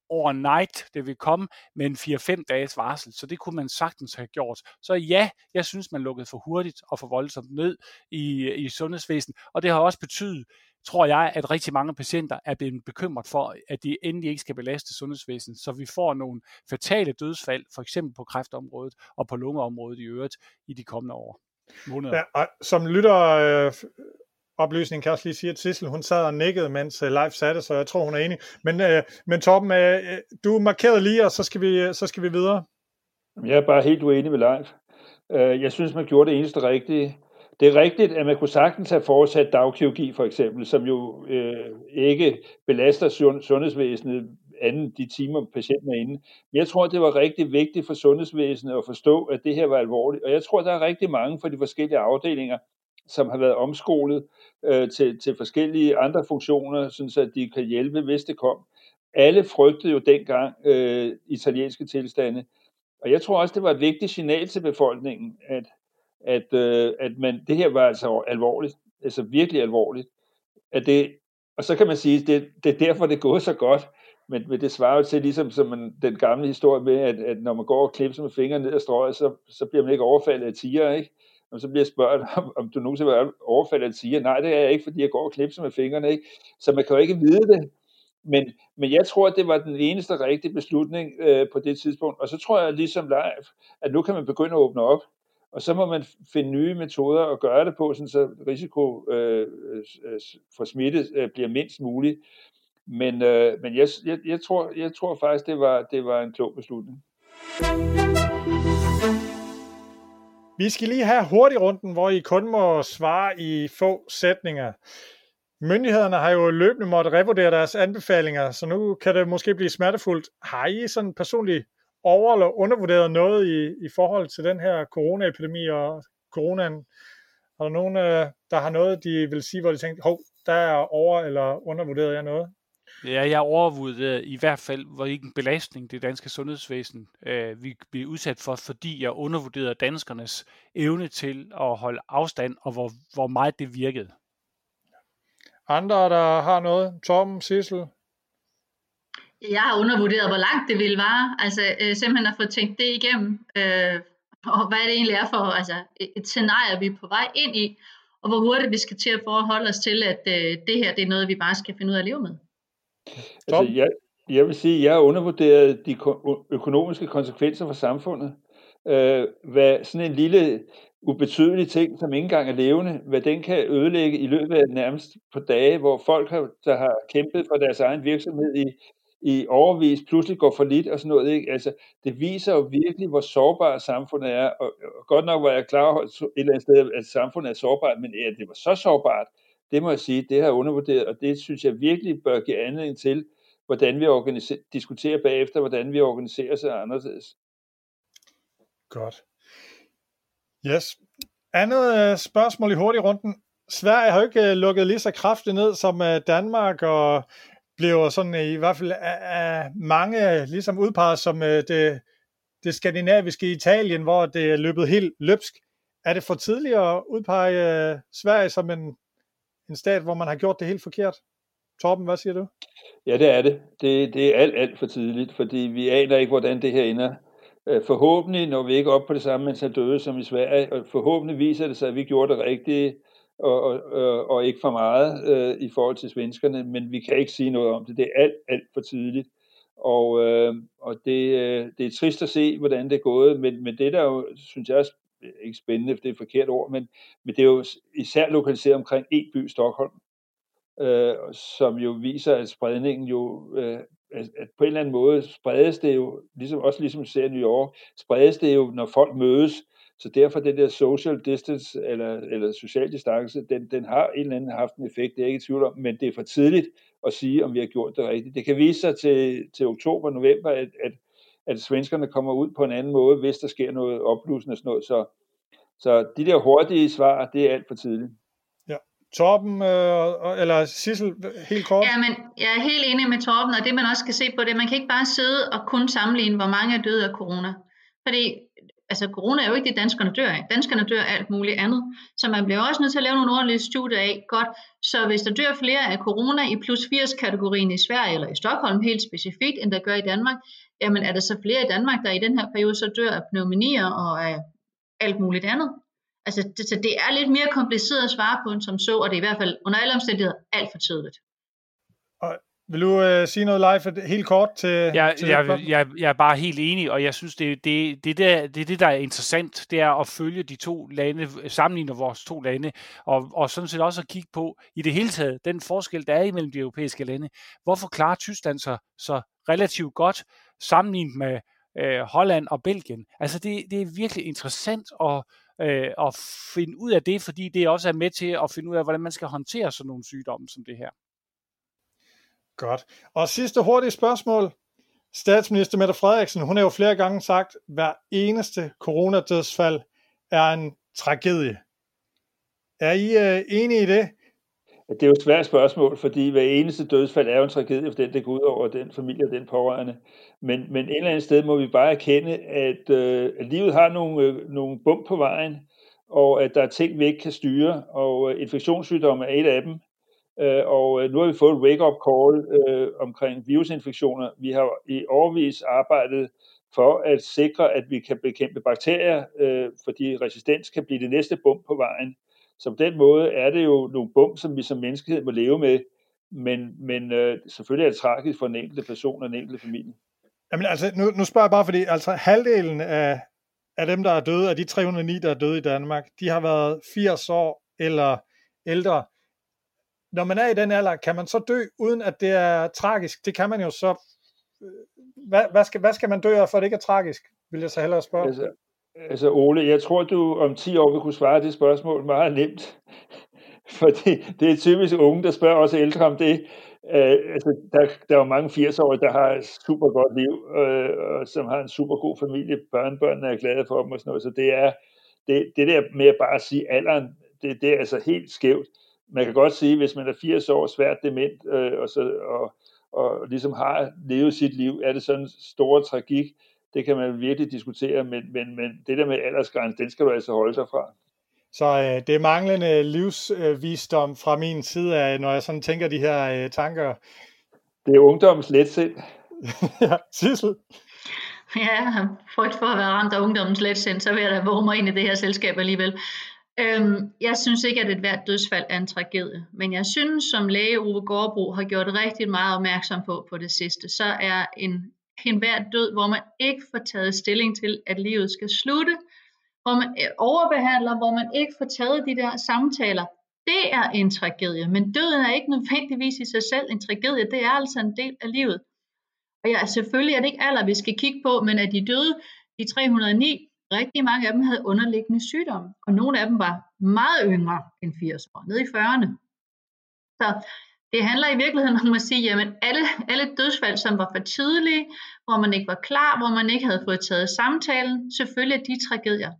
overnight, det vil komme med en 4-5 dages varsel, så det kunne man sagtens have gjort. Så ja, jeg synes, man lukkede for hurtigt og for voldsomt ned i, i sundhedsvæsenet, og det har også betydet, tror jeg, at rigtig mange patienter er blevet bekymret for, at de endelig ikke skal belaste sundhedsvæsenet, så vi får nogle fatale dødsfald, for eksempel på kræftområdet og på lungeområdet i øvrigt i de kommende år. Måneder. Ja, og som lytter øh, oplysning kan jeg også lige sige, at Sissel, hun sad og nikkede, mens øh, uh, live satte, så jeg tror, hun er enig. Men, uh, men Torben, uh, du markerede lige, og så skal vi, så skal vi videre. Jeg er bare helt uenig med live. Uh, jeg synes, man gjorde det eneste rigtige. Det er rigtigt, at man kunne sagtens have fortsat dagkirurgi for eksempel, som jo øh, ikke belaster sundhedsvæsenet anden de timer, patienten er inde. Men jeg tror, det var rigtig vigtigt for sundhedsvæsenet at forstå, at det her var alvorligt. Og jeg tror, der er rigtig mange fra de forskellige afdelinger, som har været omskolet øh, til, til forskellige andre funktioner, sådan så de kan hjælpe, hvis det kom. alle frygtede jo dengang øh, italienske tilstande. Og jeg tror også, det var et vigtigt signal til befolkningen, at, at, øh, at man, det her var altså alvorligt, altså virkelig alvorligt. At det, og så kan man sige, det, det er derfor, det går så godt. Men, men det svarer jo til ligesom som man, den gamle historie med, at, at når man går og klipser med fingrene ned ad strøget, så, så bliver man ikke overfaldet af tiger, ikke? Og så bliver jeg spurgt, om, om du nogensinde har overfaldet af tiger. Nej, det er jeg ikke, fordi jeg går og klipser med fingrene, ikke? Så man kan jo ikke vide det. Men, men jeg tror, at det var den eneste rigtige beslutning øh, på det tidspunkt. Og så tror jeg ligesom live, at nu kan man begynde at åbne op. Og så må man finde nye metoder at gøre det på, sådan så risiko øh, øh, for smitte øh, bliver mindst muligt. Men, øh, men jeg, jeg, jeg, tror, jeg tror faktisk, det var, det var en klog beslutning. Vi skal lige have hurtig runden, hvor I kun må svare i få sætninger. Myndighederne har jo løbende måttet revurdere deres anbefalinger, så nu kan det måske blive smertefuldt. Har I sådan personligt over- eller undervurderet noget i, i forhold til den her coronaepidemi og coronaen? Er der nogen, øh, der har noget, de vil sige, hvor de tænker, hov, der er over- eller undervurderet jeg noget? Ja, jeg overvurderede i hvert fald, hvor ikke en belastning det danske sundhedsvæsen øh, vi bliver udsat for, fordi jeg undervurderede danskernes evne til at holde afstand, og hvor, hvor meget det virkede. Andre, der har noget? Tom, Sissel? Jeg har undervurderet, hvor langt det ville vare. Altså øh, simpelthen at få tænkt det igennem. Øh, og hvad det egentlig er for altså, et scenarie, vi er på vej ind i. Og hvor hurtigt vi skal til at forholde os til, at øh, det her det er noget, vi bare skal finde ud af at leve med. Altså, jeg, jeg vil sige, at jeg har undervurderet de økonomiske konsekvenser for samfundet. Øh, hvad sådan en lille ubetydelig ting, som ikke engang er levende, hvad den kan ødelægge i løbet af nærmest på dage, hvor folk, har, der har kæmpet for deres egen virksomhed i, i overvis, pludselig går for lidt og sådan noget. Ikke? Altså, det viser jo virkelig, hvor sårbart samfundet er. Og, og godt nok var jeg klar over et eller andet sted, at samfundet er sårbart, men at det var så sårbart, det må jeg sige, det har jeg undervurderet, og det synes jeg virkelig bør give anledning til, hvordan vi organiserer, diskuterer bagefter, hvordan vi organiserer sig anderledes. Godt. Yes. Andet øh, spørgsmål i hurtig runden. Sverige har jo ikke øh, lukket lige så kraftigt ned som øh, Danmark, og bliver sådan i hvert fald af, mange ligesom udpeget som det, det skandinaviske Italien, hvor det er løbet helt løbsk. Er det for tidligt at udpege Sverige som en en stat, hvor man har gjort det helt forkert? Torben, hvad siger du? Ja, det er det. Det, det er alt, alt for tidligt, fordi vi aner ikke, hvordan det her ender. Øh, forhåbentlig når vi ikke op på det samme antal døde som i Sverige, og forhåbentlig viser det sig, at vi gjorde det rigtige, og, og, og ikke for meget øh, i forhold til svenskerne, men vi kan ikke sige noget om det. Det er alt, alt for tidligt. Og, øh, og det, øh, det er trist at se, hvordan det er gået, men, men det der jo, synes jeg, ikke spændende, for det er et forkert ord, men, men det er jo især lokaliseret omkring en by, Stockholm, øh, som jo viser, at spredningen jo, øh, at, at på en eller anden måde spredes det jo, ligesom, også ligesom vi ser i New York, spredes det jo, når folk mødes, så derfor det der social distance, eller, eller social distance, den, den har en eller anden haft en effekt, det er jeg ikke i tvivl om, men det er for tidligt at sige, om vi har gjort det rigtigt. Det kan vise sig til, til oktober, november, at, at at svenskerne kommer ud på en anden måde, hvis der sker noget opblusende og sådan noget. Så, så de der hurtige svar, det er alt for tidligt. Ja. Torben, øh, eller Sissel, helt kort. Ja, men jeg er helt enig med Torben, og det man også skal se på det, man kan ikke bare sidde og kun sammenligne, hvor mange er døde af corona. Fordi altså corona er jo ikke det, danskerne dør af. Danskerne dør af alt muligt andet. Så man bliver også nødt til at lave nogle ordentlige studier af. Godt, så hvis der dør flere af corona i plus 80-kategorien i Sverige eller i Stockholm helt specifikt, end der gør i Danmark, jamen er der så flere i Danmark, der i den her periode så dør af pneumonier og af alt muligt andet? Altså, det, så det er lidt mere kompliceret at svare på end som så, og det er i hvert fald under alle omstændigheder alt for tidligt. Og vil du øh, sige noget live helt kort til, jeg, til jeg, jeg, jeg, er bare helt enig, og jeg synes, det, det, det, der, det er det, der er interessant, det er at følge de to lande, sammenligne vores to lande, og, og sådan set også at kigge på i det hele taget, den forskel, der er imellem de europæiske lande. Hvorfor klarer Tyskland sig så relativt godt, sammenlignet med øh, Holland og Belgien. Altså det, det er virkelig interessant at, øh, at finde ud af det, fordi det også er med til at finde ud af, hvordan man skal håndtere sådan nogle sygdomme som det her. Godt. Og sidste hurtige spørgsmål. Statsminister Mette Frederiksen, hun har jo flere gange sagt, at hver eneste coronadødsfald er en tragedie. Er I øh, enige i det? Det er jo et svært spørgsmål, fordi hver eneste dødsfald er jo en tragedie for den, der går ud over den familie og den pårørende. Men, men et eller andet sted må vi bare erkende, at, øh, at livet har nogle, øh, nogle bump på vejen, og at der er ting, vi ikke kan styre, og øh, infektionssygdomme er et af dem. Øh, og øh, nu har vi fået et wake-up call øh, omkring virusinfektioner. Vi har i årvis arbejdet for at sikre, at vi kan bekæmpe bakterier, øh, fordi resistens kan blive det næste bump på vejen. Så på den måde er det jo nogle bump, som vi som menneskehed må leve med, men, men øh, selvfølgelig er det tragisk for den enkelte person og den enkelte familie. Jamen altså, nu, nu spørger jeg bare, fordi altså halvdelen af, af dem, der er døde, af de 309, der er døde i Danmark, de har været 80 år eller ældre. Når man er i den alder, kan man så dø, uden at det er tragisk? Det kan man jo så... Øh, hvad, hvad, skal, hvad skal man dø af, for at det ikke er tragisk? Vil jeg så hellere spørge. Altså, altså Ole, jeg tror, du om 10 år vil kunne svare det spørgsmål meget nemt. Fordi det, det er typisk unge, der spørger også ældre om det. Uh, altså, der, der er jo mange 80-årige, der har et super godt liv, uh, og som har en super god familie. Børnebørnene er glade for dem og sådan noget. Så det er det, det der med at bare sige alderen, det, det er altså helt skævt. Man kan godt sige, hvis man er 80 år svært dement, uh, og, så, og, og ligesom har levet sit liv, er det sådan en stor tragik. Det kan man virkelig diskutere, men, men, men det der med aldersgrænse, den skal du altså holde sig fra. Så øh, det er manglende livsvisdom øh, fra min side af, når jeg sådan tænker de her øh, tanker. Det er ungdommens letsind. ja, Sissel. Ja, frygt for at være ramt af ungdommens letsind, så vil jeg da våge mig ind i det her selskab alligevel. Øhm, jeg synes ikke, at et hvert dødsfald er en tragedie, men jeg synes, som læge Ove Gårdbro har gjort rigtig meget opmærksom på på det sidste, så er en, en hver død, hvor man ikke får taget stilling til, at livet skal slutte, hvor man øh, overbehandler, hvor man ikke får taget de der samtaler, det er en tragedie. Men døden er ikke nødvendigvis i sig selv en tragedie, det er altså en del af livet. Og ja, selvfølgelig er det ikke alder, vi skal kigge på, men at de døde, de 309, rigtig mange af dem havde underliggende sygdomme, og nogle af dem var meget yngre end 80 år, nede i 40'erne. Så det handler i virkeligheden om at sige, jamen alle, alle dødsfald, som var for tidlige, hvor man ikke var klar, hvor man ikke havde fået taget samtalen, selvfølgelig er de tragedier.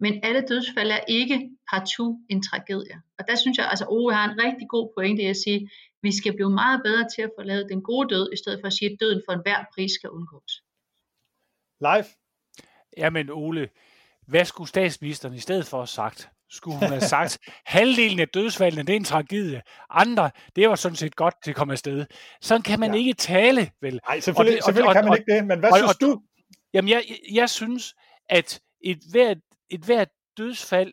Men alle dødsfald er ikke partout en tragedie. Og der synes jeg, altså Ove har en rigtig god pointe i at sige, at vi skal blive meget bedre til at få lavet den gode død, i stedet for at sige, at døden for enhver pris skal undgås. Live. Jamen Ole, hvad skulle statsministeren i stedet for have sagt? Skulle hun have sagt, halvdelen af dødsfaldene, det er en tragedie. Andre, det var sådan set godt, det kom afsted. Sådan kan man ja. ikke tale, vel? Nej, selvfølgelig, og det, og, selvfølgelig og, kan man og, ikke det, men hvad og, synes og, du? Jamen, jeg, jeg synes, at et hvert et hvert dødsfald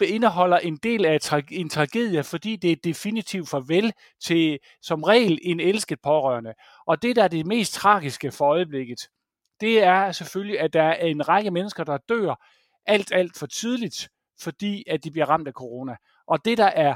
indeholder en del af en tragedie, fordi det er definitivt farvel til som regel en elsket pårørende. Og det, der er det mest tragiske for øjeblikket, det er selvfølgelig, at der er en række mennesker, der dør alt, alt for tidligt, fordi at de bliver ramt af corona. Og det, der er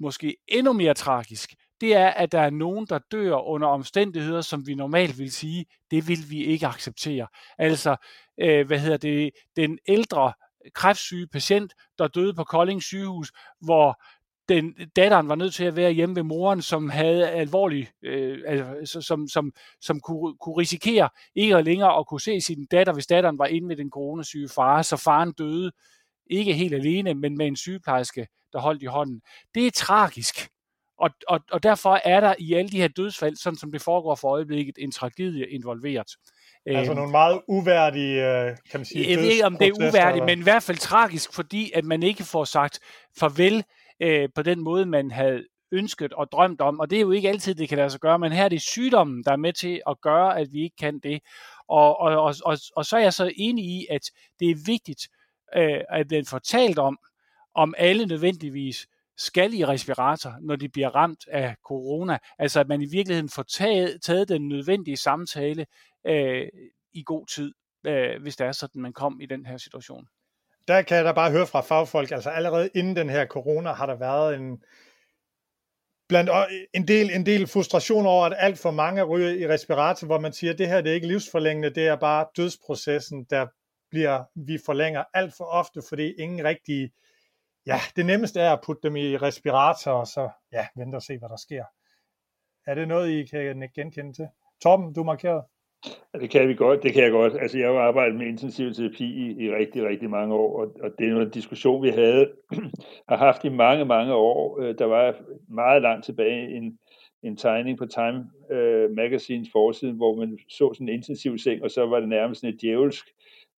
måske endnu mere tragisk, det er, at der er nogen, der dør under omstændigheder, som vi normalt vil sige, det vil vi ikke acceptere. Altså, øh, hvad hedder det, den ældre kræftsyge patient, der døde på Kolding sygehus, hvor den, datteren var nødt til at være hjemme ved moren, som havde alvorlig, øh, altså, som, som, som kunne, kunne risikere ikke længere at kunne se sin datter, hvis datteren var inde med den coronasyge far, så faren døde ikke helt alene, men med en sygeplejerske, der holdt i hånden. Det er tragisk. Og, og, og derfor er der i alle de her dødsfald, sådan som det foregår for øjeblikket, en tragedie involveret. Altså øhm, nogle meget uværdige, øh, kan man sige, Jeg ved ikke, om det er uværdigt, men i hvert fald tragisk, fordi at man ikke får sagt farvel øh, på den måde, man havde ønsket og drømt om, og det er jo ikke altid, det kan lade sig gøre, men her er det sygdommen, der er med til at gøre, at vi ikke kan det. Og, og, og, og, og så er jeg så enig i, at det er vigtigt, øh, at den får talt om, om alle nødvendigvis skal i respirator, når de bliver ramt af corona. Altså at man i virkeligheden får taget, taget den nødvendige samtale øh, i god tid, øh, hvis det er sådan, man kom i den her situation. Der kan jeg da bare høre fra fagfolk, altså allerede inden den her corona har der været en, blandt en del, en del frustration over, at alt for mange ryger i respirator, hvor man siger, at det her det er ikke livsforlængende, det er bare dødsprocessen, der bliver, vi forlænger alt for ofte, fordi ingen rigtig ja, det nemmeste er at putte dem i respirator, og så ja, vente og se, hvad der sker. Er det noget, I kan genkende til? Torben, du markerede. Det kan vi godt, det kan jeg godt. Altså, jeg har jo arbejdet med intensiv terapi i, i rigtig, rigtig mange år, og, og det er en diskussion, vi havde, har haft i mange, mange år. Øh, der var meget langt tilbage en, en tegning på Time uh, Magazines forside, hvor man så sådan en intensiv seng, og så var det nærmest sådan et djævelsk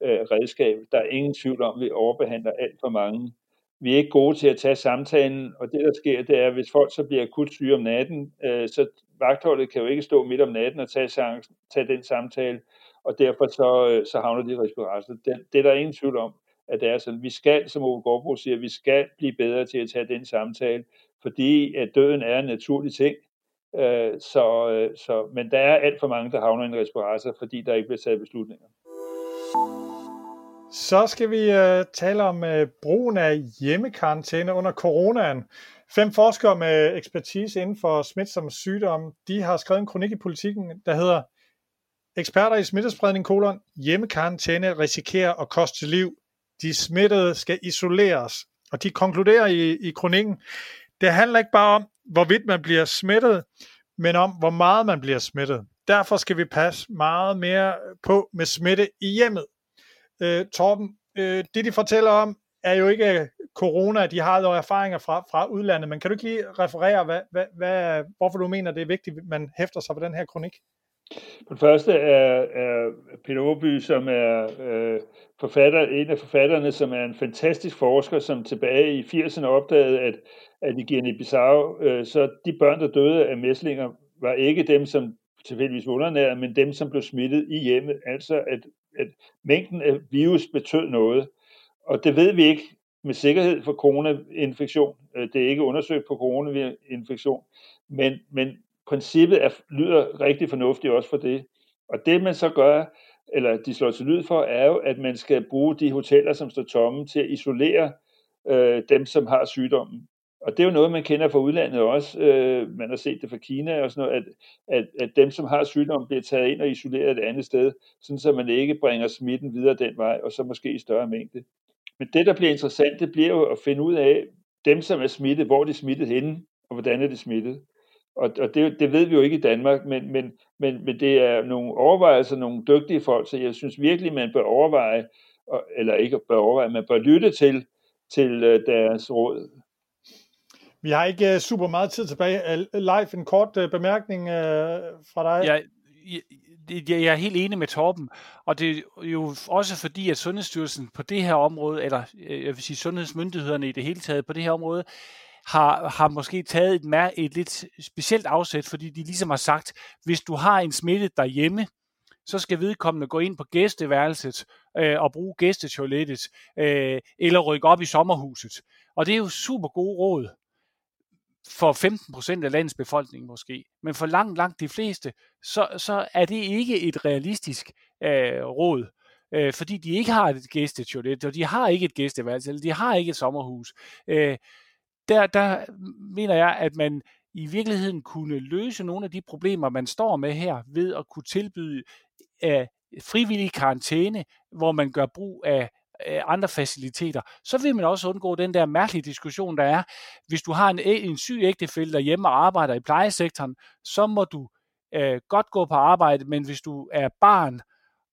uh, redskab. Der er ingen tvivl om, at vi overbehandler alt for mange. Vi er ikke gode til at tage samtalen, og det der sker, det er, at hvis folk så bliver akut syge om natten, uh, så vagtholdet kan jo ikke stå midt om natten og tage, chancen, tage den samtale, og derfor så, øh, så havner de i respirator. Det, det er der ingen tvivl om, at det er sådan. Vi skal, som Ove Gårdbro siger, vi skal blive bedre til at tage den samtale, fordi at døden er en naturlig ting, Øh, så, øh, så, men der er alt for mange, der havner i en respirator, fordi der ikke bliver taget beslutninger. Så skal vi øh, tale om øh, brugen af hjemmekarantæne under coronaen. Fem forskere med ekspertise inden for smitsomme sygdomme, de har skrevet en kronik i politikken, der hedder Eksperter i smittespredning kolon, hjemmekarantæne risikerer at koste liv. De smittede skal isoleres. Og de konkluderer i, i kronikken, det handler ikke bare om, hvorvidt man bliver smittet, men om, hvor meget man bliver smittet. Derfor skal vi passe meget mere på med smitte i hjemmet. Øh, Torben, øh, det de fortæller om, er jo ikke corona, de har jo erfaringer fra, fra udlandet, men kan du ikke lige referere, hvad, hvad, hvad, hvorfor du mener, det er vigtigt, at man hæfter sig på den her kronik? For det første er, er Peter Åby, som er øh, forfatter, en af forfatterne, som er en fantastisk forsker, som tilbage i 80'erne opdagede, at, at i Guinea-Bissau, øh, så de børn, der døde af mæslinger, var ikke dem, som tilfældigvis undernærede, men dem, som blev smittet i hjemmet. Altså, at, at mængden af virus betød noget. Og det ved vi ikke med sikkerhed for coronainfektion. Øh, det er ikke undersøgt på coronainfektion. Men, men princippet er, lyder rigtig fornuftigt også for det. Og det man så gør, eller de slår til lyd for, er jo, at man skal bruge de hoteller, som står tomme, til at isolere øh, dem, som har sygdommen. Og det er jo noget, man kender fra udlandet også. Øh, man har set det fra Kina og sådan noget, at, at, at dem, som har sygdommen, bliver taget ind og isoleret et andet sted, sådan så man ikke bringer smitten videre den vej, og så måske i større mængde. Men det, der bliver interessant, det bliver jo at finde ud af, dem, som er smittet, hvor de er smittet henne, og hvordan er de smittet. Og, og det, det ved vi jo ikke i Danmark, men, men, men, men det er nogle overvejelser, nogle dygtige folk, så jeg synes virkelig, man bør overveje, eller ikke bør overveje, man bør lytte til, til øh, deres råd. Vi har ikke øh, super meget tid tilbage. Live, en kort øh, bemærkning fra dig. Ja, jeg er helt enig med Torben, og det er jo også fordi, at Sundhedsstyrelsen på det her område, eller øh, jeg vil sige sundhedsmyndighederne i det hele taget på det her område, har, har måske taget et, et lidt specielt afsæt, fordi de ligesom har sagt, hvis du har en smitte derhjemme, så skal vedkommende gå ind på gæsteværelset øh, og bruge gæstetoilettet, øh, eller rykke op i sommerhuset. Og det er jo super gode råd for 15% af landets befolkning måske. Men for langt, langt de fleste, så, så er det ikke et realistisk øh, råd. Øh, fordi de ikke har et gæstetoilet, og de har ikke et gæsteværelse, eller de har ikke et sommerhus. Øh, der, der mener jeg, at man i virkeligheden kunne løse nogle af de problemer, man står med her, ved at kunne tilbyde øh, frivillig karantæne, hvor man gør brug af Øh, andre faciliteter, så vil man også undgå den der mærkelige diskussion, der er. Hvis du har en, en syg ægtefælle derhjemme og arbejder i plejesektoren, så må du øh, godt gå på arbejde, men hvis du er barn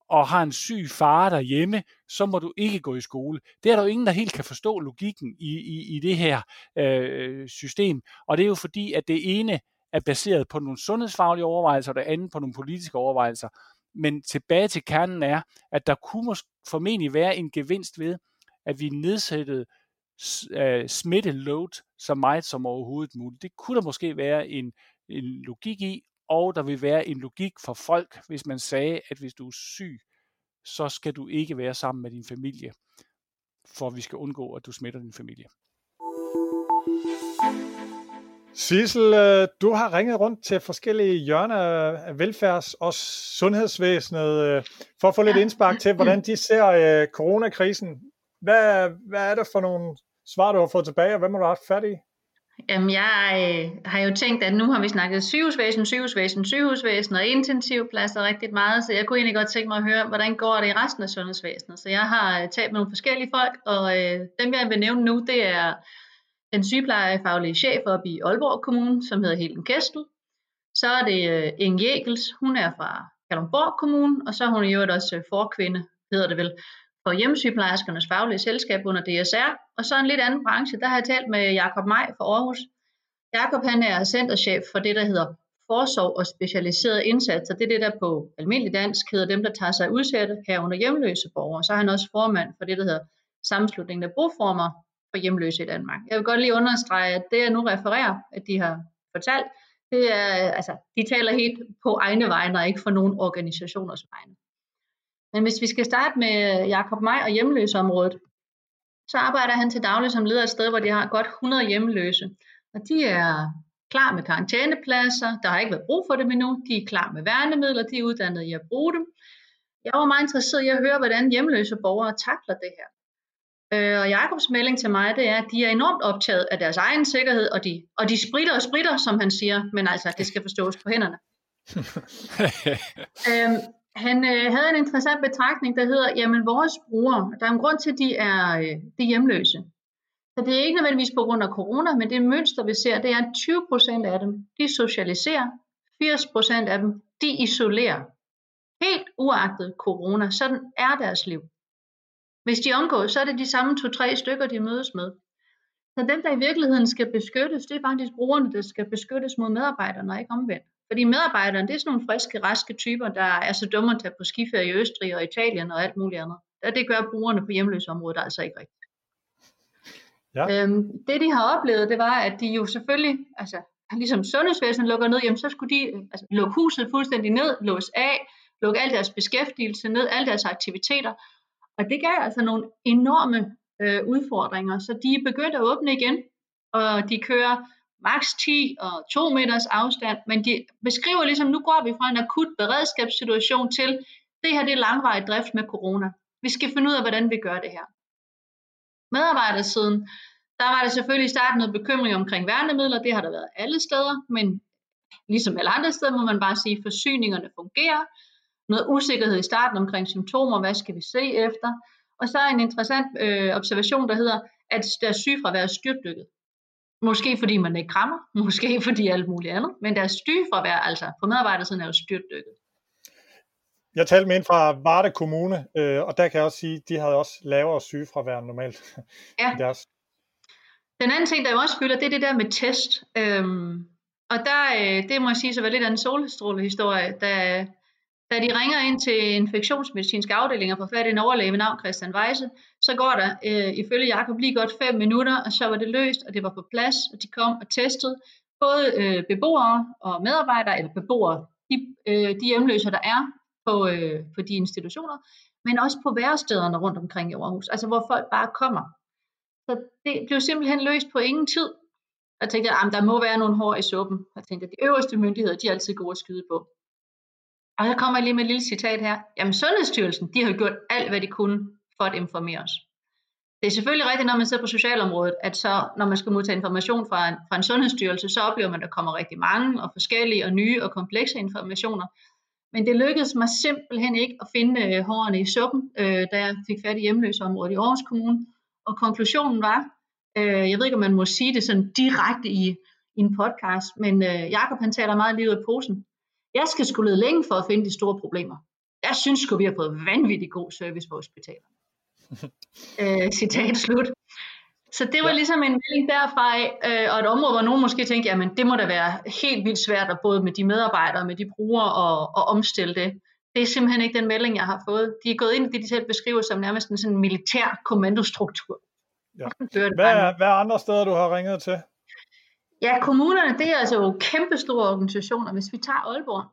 og har en syg far derhjemme, så må du ikke gå i skole. Det er der jo ingen, der helt kan forstå logikken i, i, i det her øh, system. Og det er jo fordi, at det ene er baseret på nogle sundhedsfaglige overvejelser, og det andet på nogle politiske overvejelser. Men tilbage til kernen er, at der kunne formentlig være en gevinst ved, at vi nedsættede uh, smitteload så meget som overhovedet muligt. Det kunne der måske være en, en logik i, og der vil være en logik for folk, hvis man sagde, at hvis du er syg, så skal du ikke være sammen med din familie, for vi skal undgå, at du smitter din familie. Sissel, øh, du har ringet rundt til forskellige hjørner af velfærds- og sundhedsvæsenet øh, for at få lidt indspark til, hvordan de ser øh, coronakrisen. Hvad, hvad er det for nogle svar, du har fået tilbage, og hvad må du have haft fat i? Jamen, jeg øh, har jo tænkt, at nu har vi snakket sygehusvæsen, sygehusvæsen, sygehusvæsen og intensivpladser rigtig meget, så jeg kunne egentlig godt tænke mig at høre, hvordan går det i resten af sundhedsvæsenet. Så jeg har talt med nogle forskellige folk, og øh, dem jeg vil nævne nu, det er den sygeplejefaglige chef oppe i Aalborg Kommune, som hedder Helen Kestel. Så er det øh, Inge Jækels, hun er fra Kalundborg Kommune, og så er hun i øvrigt også øh, forkvinde, hedder det vel, for hjemmesygeplejerskernes faglige selskab under DSR. Og så en lidt anden branche, der har jeg talt med Jakob Maj fra Aarhus. Jakob han er centerchef for det, der hedder forsorg og specialiserede indsatser. Det er det, der på almindelig dansk hedder dem, der tager sig af udsatte herunder hjemløse borgere. Så er han også formand for det, der hedder sammenslutningen af boformer for hjemløse i Danmark. Jeg vil godt lige understrege, at det jeg nu refererer, at de har fortalt, det er, altså, de taler helt på egne vegne og ikke for nogen organisationers vegne. Men hvis vi skal starte med Jakob Maj og hjemløseområdet, så arbejder han til daglig som leder et sted, hvor de har godt 100 hjemløse. Og de er klar med karantænepladser, der har ikke været brug for dem endnu, de er klar med værnemidler, de er uddannet i at bruge dem. Jeg var meget interesseret i at høre, hvordan hjemløse borgere takler det her. Øh, og Jakobs melding til mig, det er, at de er enormt optaget af deres egen sikkerhed, og de, og de spritter og spritter, som han siger, men altså, det skal forstås på hænderne. øhm, han øh, havde en interessant betragtning, der hedder, jamen vores brugere, der er en grund til, at de er, øh, de er hjemløse. Så det er ikke nødvendigvis på grund af corona, men det mønster, vi ser, det er, at 20 procent af dem, de socialiserer, 80 procent af dem, de isolerer. Helt uagtet corona, sådan er deres liv. Hvis de omgås, så er det de samme to-tre stykker, de mødes med. Så dem, der i virkeligheden skal beskyttes, det er faktisk brugerne, der skal beskyttes mod medarbejderne, og ikke omvendt. Fordi medarbejderne, det er sådan nogle friske, raske typer, der er så dumme at tage på skiferie i Østrig og Italien og alt muligt andet. Og det gør brugerne på hjemløseområdet altså ikke rigtigt. Ja. Øhm, det de har oplevet, det var, at de jo selvfølgelig, altså ligesom sundhedsvæsenet lukker ned, jamen så skulle de altså, lukke huset fuldstændig ned, låse af, lukke al deres beskæftigelse ned, alle deres aktiviteter, og det gav altså nogle enorme øh, udfordringer, så de er begyndt at åbne igen, og de kører maks. 10 og 2 meters afstand, men de beskriver ligesom, nu går vi fra en akut beredskabssituation til, det her det er langvarig drift med corona. Vi skal finde ud af, hvordan vi gør det her. Medarbejdersiden, der var der selvfølgelig i starten noget bekymring omkring værnemidler, det har der været alle steder, men ligesom alle andre steder må man bare sige, at forsyningerne fungerer, noget usikkerhed i starten omkring symptomer, hvad skal vi se efter, og så en interessant øh, observation, der hedder, at deres sygefravær er styrtdykket. Måske fordi man ikke krammer, måske fordi alt muligt andet, men deres sygefravær, altså på medarbejdersiden, er jo styrtdykket. Jeg talte med en fra Varde Kommune, øh, og der kan jeg også sige, at de havde også lavere sygefravær end normalt. Ja. deres. Den anden ting, der også fylder, det er det der med test. Øhm, og der, øh, det må jeg sige, så var lidt af en solstrålehistorie, da da de ringer ind til infektionsmedicinske afdelinger får fat i en overlæge ved navn Christian Weise, så går der øh, ifølge Jakob lige godt fem minutter, og så var det løst, og det var på plads, og de kom og testede både øh, beboere og medarbejdere, eller beboere, de, øh, de hjemløse, der er på, øh, på de institutioner, men også på værestederne rundt omkring i Aarhus, altså hvor folk bare kommer. Så det blev simpelthen løst på ingen tid. Jeg tænkte, at der må være nogle hår i suppen. Jeg tænkte, at de øverste myndigheder, de er altid gode at skyde på. Og så kommer jeg lige med et lille citat her. Jamen Sundhedsstyrelsen, de har gjort alt, hvad de kunne for at informere os. Det er selvfølgelig rigtigt, når man sidder på socialområdet, at så, når man skal modtage information fra en, fra en sundhedsstyrelse, så oplever man, at der kommer rigtig mange og forskellige og nye og komplekse informationer. Men det lykkedes mig simpelthen ikke at finde øh, hårene i suppen, øh, da jeg fik fat i hjemløseområdet i Aarhus Kommune. Og konklusionen var, øh, jeg ved ikke, om man må sige det sådan direkte i, i en podcast, men øh, Jakob han taler meget lige ud af posen. Jeg skal skulle lede længe for at finde de store problemer. Jeg synes sgu, vi har fået vanvittig god service på hospitalerne. øh, citat slut. Så det var ja. ligesom en melding derfra, øh, og et område, hvor nogen måske tænkte, jamen det må da være helt vildt svært, at både med de medarbejdere, med de brugere, og, og omstille det. Det er simpelthen ikke den melding, jeg har fået. De er gået ind i det, de selv beskriver som nærmest en sådan militær kommandostruktur. Ja. Hvad, er, hvad er andre steder, du har ringet til? Ja, kommunerne, det er altså jo kæmpe store organisationer. Hvis vi tager Aalborg,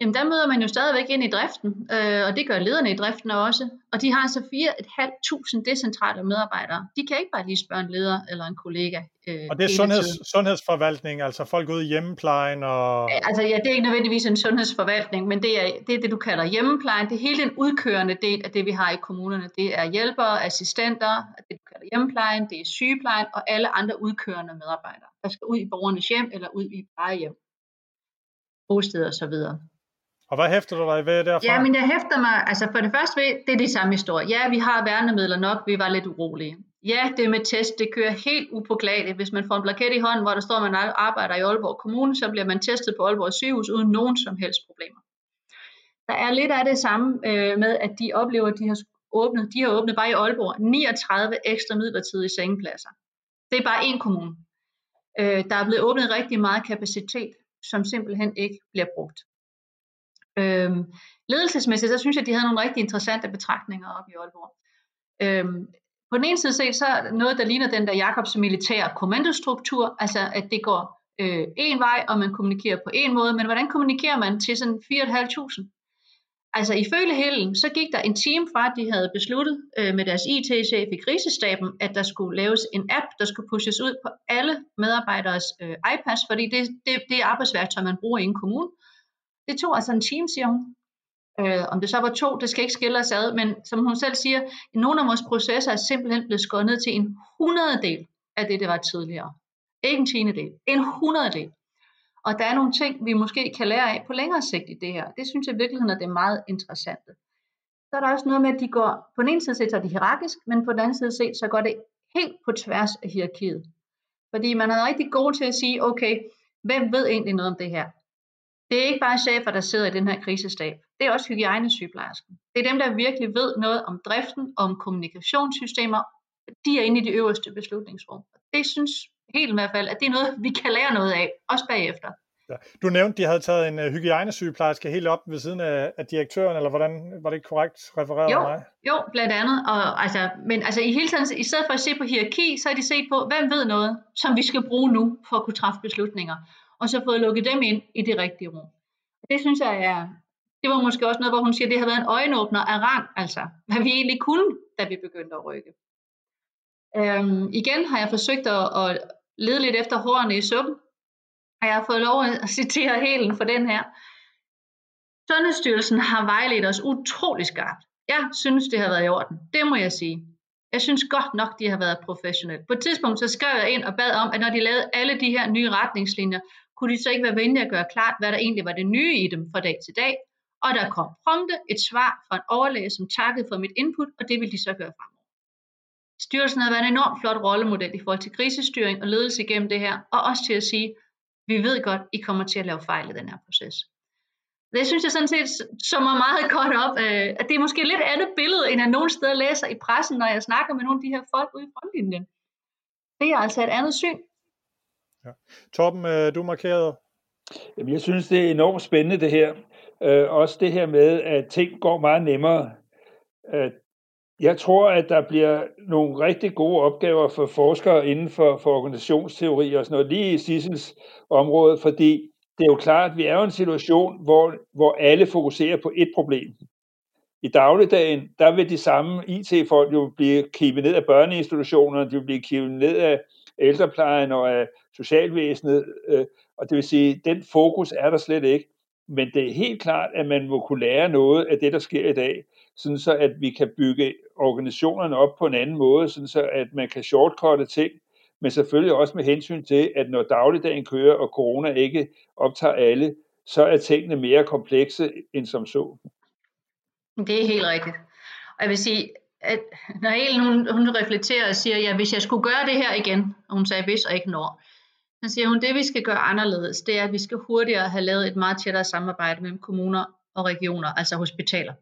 jamen der møder man jo stadigvæk ind i driften, øh, og det gør lederne i driften også. Og de har altså 4.500 decentrale medarbejdere. De kan ikke bare lige spørge en leder eller en kollega. Øh, og det er sundheds, sundhedsforvaltning, altså folk ude i hjemmeplejen? Og... Altså ja, det er ikke nødvendigvis en sundhedsforvaltning, men det er, det er det, du kalder hjemmeplejen. Det er hele den udkørende del af det, vi har i kommunerne. Det er hjælpere, assistenter, det du kalder hjemmeplejen, det er sygeplejen og alle andre udkørende medarbejdere, der skal ud i borgernes hjem eller ud i plejehjem, bosteder osv. Og hvad hæfter du dig ved derfra? Ja, men jeg hæfter mig, altså for det første ved, det er det samme historie. Ja, vi har værnemidler nok, vi var lidt urolige. Ja, det med test, det kører helt upåklageligt. Hvis man får en plaket i hånden, hvor der står, at man arbejder i Aalborg Kommune, så bliver man testet på Aalborg sygehus uden nogen som helst problemer. Der er lidt af det samme øh, med, at de oplever, at de har åbnet, de har åbnet bare i Aalborg 39 ekstra midlertidige sengepladser. Det er bare én kommune. Øh, der er blevet åbnet rigtig meget kapacitet, som simpelthen ikke bliver brugt. Øhm, ledelsesmæssigt, så synes jeg, at de havde nogle rigtig interessante betragtninger op i Aalborg. Øhm, på den ene side set, så er noget, der ligner den der Jakobs militære kommandostruktur, altså at det går øh, en vej, og man kommunikerer på en måde, men hvordan kommunikerer man til sådan 4.500? Altså ifølge Helen, så gik der en time fra, at de havde besluttet øh, med deres IT-chef i krisestaben, at der skulle laves en app, der skulle pushes ud på alle medarbejderes øh, iPads, fordi det, det, det er arbejdsværktøj, man bruger i en kommune. Det tog altså en time, siger hun. Øh, om det så var to, det skal ikke skille os ad, men som hun selv siger, nogle af vores processer er simpelthen blevet skåret ned til en hundrededel af det, det var tidligere. Ikke en tiende del, en hundrededel. Og der er nogle ting, vi måske kan lære af på længere sigt i det her. Det synes jeg i virkeligheden, at det er meget interessant. Så er der også noget med, at de går, på den ene side set, så er de hierarkisk, men på den anden side set, så går det helt på tværs af hierarkiet. Fordi man er rigtig god til at sige, okay, hvem ved egentlig noget om det her? Det er ikke bare chefer, der sidder i den her krisestab. Det er også hygiejnesygeplejersken. Det er dem, der virkelig ved noget om driften, om kommunikationssystemer. De er inde i de øverste beslutningsrum. Det synes helt i hvert fald, at det er noget, vi kan lære noget af, også bagefter. Ja. Du nævnte, at de havde taget en uh, hygiejnesygeplejerske helt op ved siden af, af direktøren, eller hvordan var det korrekt refereret jo, af mig? Jo, blandt andet. Og, altså, men altså, i hele tiden, i stedet for at se på hierarki, så har de set på, hvem ved noget, som vi skal bruge nu for at kunne træffe beslutninger. Og så fået lukket dem ind i det rigtige rum. Det synes jeg er, det var måske også noget, hvor hun siger, at det har været en øjenåbner af rang, altså hvad vi egentlig kunne, da vi begyndte at rykke. Øhm, igen har jeg forsøgt at, at lede lidt efter hårene i suppen, og jeg har fået lov at citere helen for den her. Sundhedsstyrelsen har vejledt os utrolig skarpt. Jeg synes, det har været i orden. Det må jeg sige. Jeg synes godt nok, de har været professionelle. På et tidspunkt så skrev jeg ind og bad om, at når de lavede alle de her nye retningslinjer, kunne de så ikke være venlige at gøre klart, hvad der egentlig var det nye i dem fra dag til dag. Og der kom prompte et svar fra en overlæge, som takkede for mit input, og det ville de så gøre fremover. Styrelsen har været en enormt flot rollemodel i forhold til krisestyring og ledelse igennem det her, og også til at sige, vi ved godt, I kommer til at lave fejl i den her proces. Det synes jeg sådan set summer meget godt op, øh, at det er måske et lidt andet billede, end jeg nogen steder læser i pressen, når jeg snakker med nogle af de her folk ude i frontlinjen. Det er altså et andet syn. Ja. Torben, øh, du markerede. Jamen, jeg synes, det er enormt spændende det her. Øh, også det her med, at ting går meget nemmere. Øh, jeg tror, at der bliver nogle rigtig gode opgaver for forskere inden for, for organisationsteori og sådan noget, lige i Sissels område, fordi det er jo klart, at vi er i en situation, hvor, hvor alle fokuserer på et problem. I dagligdagen, der vil de samme IT-folk jo blive kigget ned af børneinstitutionerne, de vil blive kigget ned af ældreplejen og af socialvæsenet, øh, og det vil sige, den fokus er der slet ikke. Men det er helt klart, at man må kunne lære noget af det, der sker i dag, sådan så at vi kan bygge organisationerne op på en anden måde, sådan så at man kan shortcutte ting, men selvfølgelig også med hensyn til, at når dagligdagen kører, og corona ikke optager alle, så er tingene mere komplekse end som så. Det er helt rigtigt. Og jeg vil sige, at når Helen, hun, hun reflekterer og siger, ja, hvis jeg skulle gøre det her igen, og hun sagde hvis og ikke når, så siger hun, det vi skal gøre anderledes, det er, at vi skal hurtigere have lavet et meget tættere samarbejde mellem kommuner og regioner, altså hospitaler.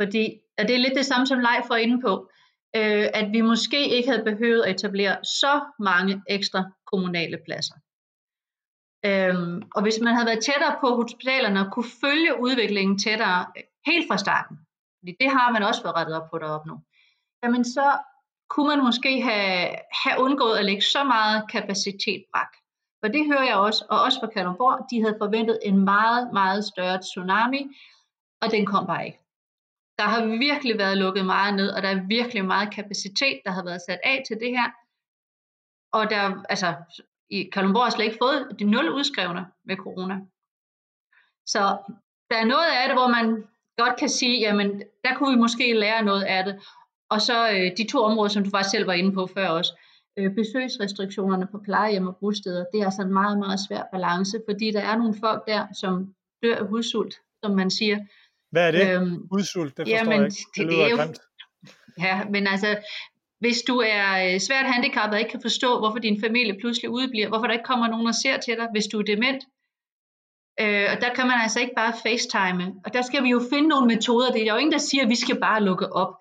Fordi, og det er lidt det samme som Leif var inde på, øh, at vi måske ikke havde behøvet at etablere så mange ekstra kommunale pladser. Øhm, og hvis man havde været tættere på hospitalerne og kunne følge udviklingen tættere øh, helt fra starten, fordi det har man også været rettet op på deroppe nu, jamen så kunne man måske have, have undgået at lægge så meget kapacitet brak. For det hører jeg også, og også fra Kalundborg, de havde forventet en meget, meget større tsunami, og den kom bare ikke. Der har virkelig været lukket meget ned, og der er virkelig meget kapacitet, der har været sat af til det her. Og der, altså, i Kalundborg har slet ikke fået de nul udskrevne med corona. Så der er noget af det, hvor man godt kan sige, jamen, der kunne vi måske lære noget af det. Og så øh, de to områder, som du faktisk selv var inde på før også. Øh, besøgsrestriktionerne på plejehjem og bosteder, det er altså en meget, meget svær balance, fordi der er nogle folk der, som dør af hudsult, som man siger. Hvad er det? Øhm, Hudsult, det forstår jamen, jeg ikke. Det, det, det er jo, grimt. Ja, men altså, hvis du er øh, svært handicappet og ikke kan forstå, hvorfor din familie pludselig udbliver, hvorfor der ikke kommer nogen og ser til dig, hvis du er dement, Øh, og der kan man altså ikke bare facetime. Og der skal vi jo finde nogle metoder. Det er jo ingen, der siger, at vi skal bare lukke op.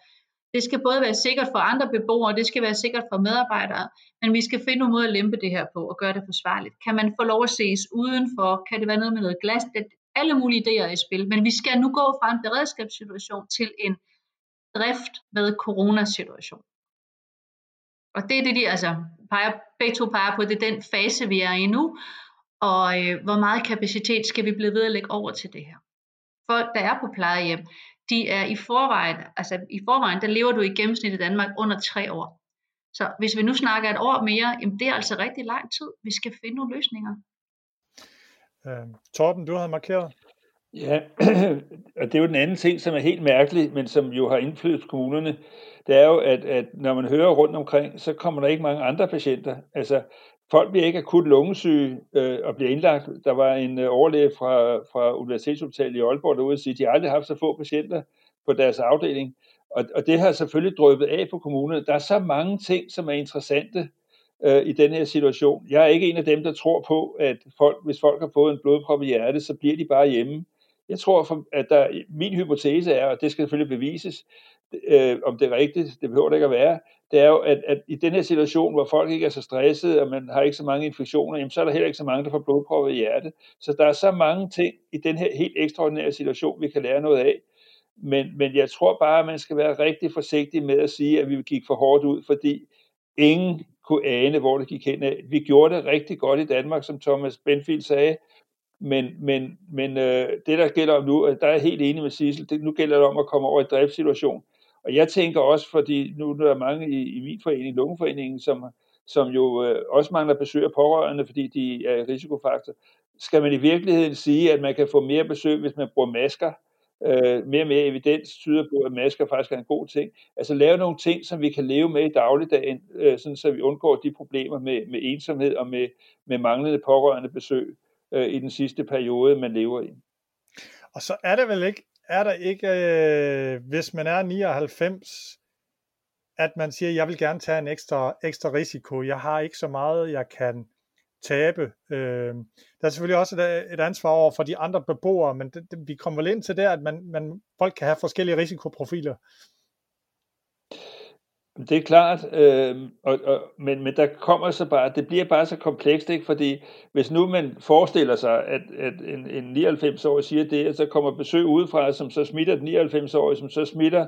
Det skal både være sikkert for andre beboere, det skal være sikkert for medarbejdere, men vi skal finde nogle måder at lempe det her på og gøre det forsvarligt. Kan man få lov at ses udenfor? Kan det være noget med noget glas? Det, alle mulige idéer i spil, men vi skal nu gå fra en beredskabssituation til en drift med coronasituation. Og det er det, de altså peger, begge to peger på, det er den fase, vi er i nu, og øh, hvor meget kapacitet skal vi blive ved at lægge over til det her. Folk, der er på plejehjem, de er i forvejen, altså i forvejen, der lever du i gennemsnit i Danmark under tre år. Så hvis vi nu snakker et år mere, jamen det er altså rigtig lang tid. Vi skal finde nogle løsninger. Øh, Torben, du har markeret. Ja, og det er jo den anden ting, som er helt mærkelig, men som jo har indflydelse på kommunerne. Det er jo, at, at når man hører rundt omkring, så kommer der ikke mange andre patienter. Altså, folk bliver ikke akut lungesyge øh, og bliver indlagt. Der var en øh, overlæge fra, fra Universitetshospitalet i Aalborg derude og sige, at de aldrig har haft så få patienter på deres afdeling. Og, og det har selvfølgelig drøbet af på kommunerne. Der er så mange ting, som er interessante øh, i den her situation. Jeg er ikke en af dem, der tror på, at folk, hvis folk har fået en blodprop i hjertet, så bliver de bare hjemme. Jeg tror, at der, min hypotese er, og det skal selvfølgelig bevises, øh, om det er rigtigt, det behøver det ikke at være, det er jo, at, at i den her situation, hvor folk ikke er så stressede, og man har ikke så mange infektioner, jamen, så er der heller ikke så mange, der får blodpropper i hjertet. Så der er så mange ting i den her helt ekstraordinære situation, vi kan lære noget af. Men, men jeg tror bare, at man skal være rigtig forsigtig med at sige, at vi gik for hårdt ud, fordi ingen kunne ane, hvor det gik hen af. Vi gjorde det rigtig godt i Danmark, som Thomas Benfield sagde, men, men, men øh, det, der gælder om nu, der er jeg helt enig med Sissel, det, nu gælder det om at komme over i driftssituation. Og jeg tænker også, fordi nu er der mange i, i min forening, Lungeforeningen, som, som jo øh, også mangler besøg af pårørende, fordi de er risikofaktor. Skal man i virkeligheden sige, at man kan få mere besøg, hvis man bruger masker? Øh, mere og mere evidens tyder på, at masker faktisk er en god ting. Altså lave nogle ting, som vi kan leve med i dagligdagen, øh, sådan så vi undgår de problemer med, med ensomhed og med, med manglende pårørende besøg øh, i den sidste periode, man lever i. Og så er det vel ikke, er der ikke, øh, hvis man er 99, at man siger, jeg vil gerne tage en ekstra, ekstra risiko. Jeg har ikke så meget, jeg kan tabe. Øh, der er selvfølgelig også et, et ansvar over for de andre beboere, men det, det, vi kommer vel ind til det, at man, man, folk kan have forskellige risikoprofiler. Det er klart, øh, og, og, men, men der kommer så bare, det bliver bare så komplekst, ikke? fordi hvis nu man forestiller sig, at, at en, en 99-årig siger det, så kommer besøg udefra, som så smitter den 99-årige, som så smitter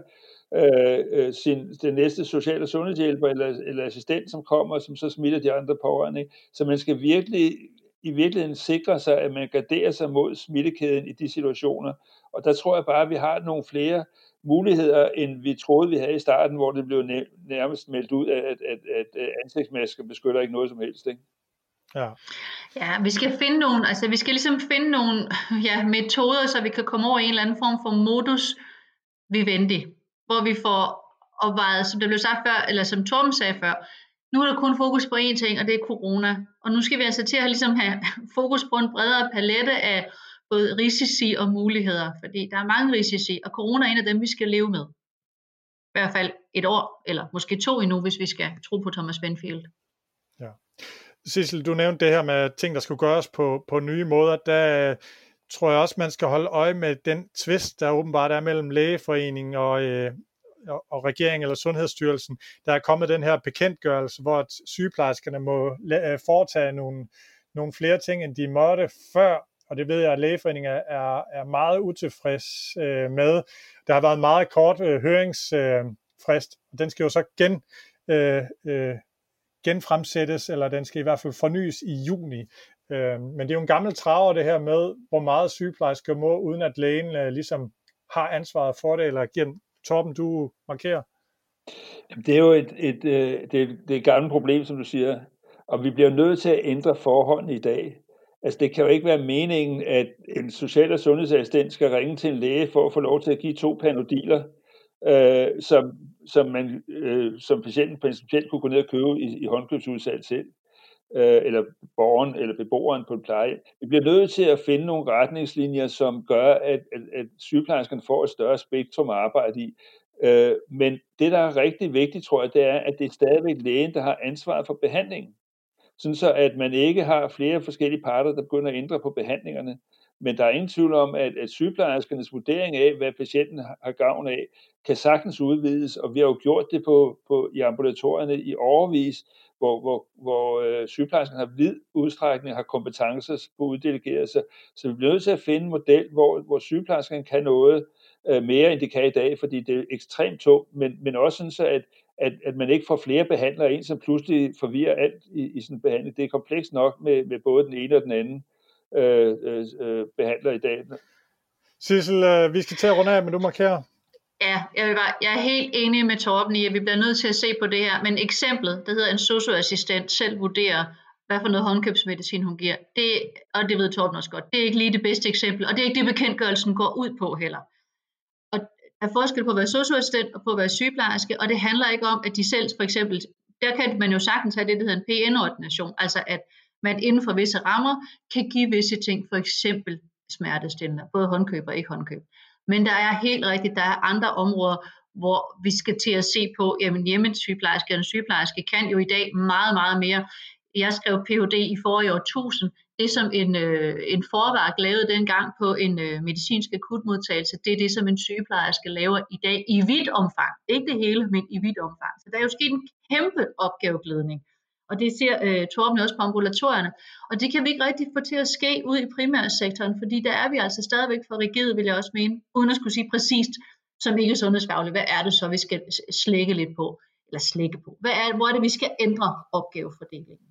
øh, øh sin, den næste sociale sundhedshjælper eller, eller assistent, som kommer, som så smitter de andre pårørende. Ikke? Så man skal virkelig i virkeligheden sikre sig, at man garderer sig mod smittekæden i de situationer. Og der tror jeg bare, at vi har nogle flere muligheder, end vi troede, vi havde i starten, hvor det blev nærmest meldt ud, at, at, at, at ansigtsmasker beskytter ikke noget som helst. Ikke? Ja. ja, vi skal finde nogle, altså vi skal ligesom finde nogle ja, metoder, så vi kan komme over i en eller anden form for modus vivendi, hvor vi får opvejet, som det blev sagt før, eller som Torben sagde før, nu er der kun fokus på én ting, og det er corona. Og nu skal vi altså til at ligesom have fokus på en bredere palette af både risici og muligheder, fordi der er mange risici, og corona er en af dem, vi skal leve med. I hvert fald et år, eller måske to endnu, hvis vi skal tro på Thomas Benfield. Ja. Sissel, du nævnte det her med ting, der skulle gøres på, på nye måder. Der øh, tror jeg også, man skal holde øje med den tvist, der åbenbart er mellem lægeforeningen og, øh, og regeringen eller Sundhedsstyrelsen. Der er kommet den her bekendtgørelse, hvor sygeplejerskerne må øh, foretage nogle, nogle flere ting, end de måtte før, og det ved jeg, at lægeforeningen er, er meget utilfreds øh, med. Der har været en meget kort øh, høringsfrist, øh, og den skal jo så gen, øh, øh, genfremsættes, eller den skal i hvert fald fornyes i juni. Øh, men det er jo en gammel traver det her med, hvor meget sygeplejersker må, uden at lægen øh, ligesom har ansvaret for det, eller giver Torben, du markerer. Jamen, Det er jo et, et, et, øh, det, det er et gammelt problem, som du siger, og vi bliver nødt til at ændre forholdene i dag. Altså det kan jo ikke være meningen, at en social- og sundhedsassistent skal ringe til en læge for at få lov til at give to panodiler, øh, som, som, man, øh, som patienten principielt kunne gå ned og købe i, i håndkøbsudsalg selv, øh, eller borgeren eller beboeren på et pleje. Vi bliver nødt til at finde nogle retningslinjer, som gør, at, at, at sygeplejerskerne får et større spektrum at arbejde i. Øh, men det, der er rigtig vigtigt, tror jeg, det er, at det er stadigvæk lægen, der har ansvaret for behandlingen sådan så at man ikke har flere forskellige parter, der begynder at ændre på behandlingerne, Men der er ingen tvivl om, at, at sygeplejerskernes vurdering af, hvad patienten har gavn af, kan sagtens udvides, og vi har jo gjort det på, på, i ambulatorierne i overvis, hvor, hvor, hvor øh, sygeplejersken har vid udstrækning, har kompetencer på uddelegeret sig. Så vi bliver nødt til at finde en model, hvor, hvor sygeplejersken kan noget øh, mere, end de kan i dag, fordi det er ekstremt tungt, men, men også sådan så, at, at, at man ikke får flere behandlere ind, som pludselig forvirrer alt i, i sådan en behandling. Det er komplekst nok med, med både den ene og den anden øh, øh, behandler i dag. Sissel, øh, vi skal til at runde af, men du markerer. Ja, jeg, vil bare, jeg er helt enig med Torben i, at vi bliver nødt til at se på det her. Men eksemplet, der hedder en socioassistent, selv vurderer, hvad for noget håndkøbsmedicin hun giver. Det, og det ved Torben også godt. Det er ikke lige det bedste eksempel, og det er ikke det, bekendtgørelsen går ud på heller. Der er forskel på at være socioassistent og på at være sygeplejerske, og det handler ikke om, at de selv for eksempel, der kan man jo sagtens have det, der hedder en PN-ordination, altså at man inden for visse rammer kan give visse ting, for eksempel smertestillende, både håndkøb og ikke håndkøb. Men der er helt rigtigt, der er andre områder, hvor vi skal til at se på, jamen hjemmesygeplejerske og sygeplejerske kan jo i dag meget, meget mere. Jeg skrev Ph.D. i forrige årtusind. Det som en, øh, en forværk lavede dengang på en øh, medicinsk akutmodtagelse, det er det, som en sygeplejerske laver i dag i vidt omfang. Ikke det hele, men i vidt omfang. Så der er jo sket en kæmpe opgaveglædning. Og det ser øh, Torben også på ambulatorierne. Og det kan vi ikke rigtig få til at ske ud i primærsektoren, fordi der er vi altså stadigvæk for rigide, vil jeg også mene, uden at skulle sige præcist, som ikke sundhedsfagligt, hvad er det så, vi skal slække lidt på, eller slække på? Hvad er, hvor er det, vi skal ændre opgavefordelingen?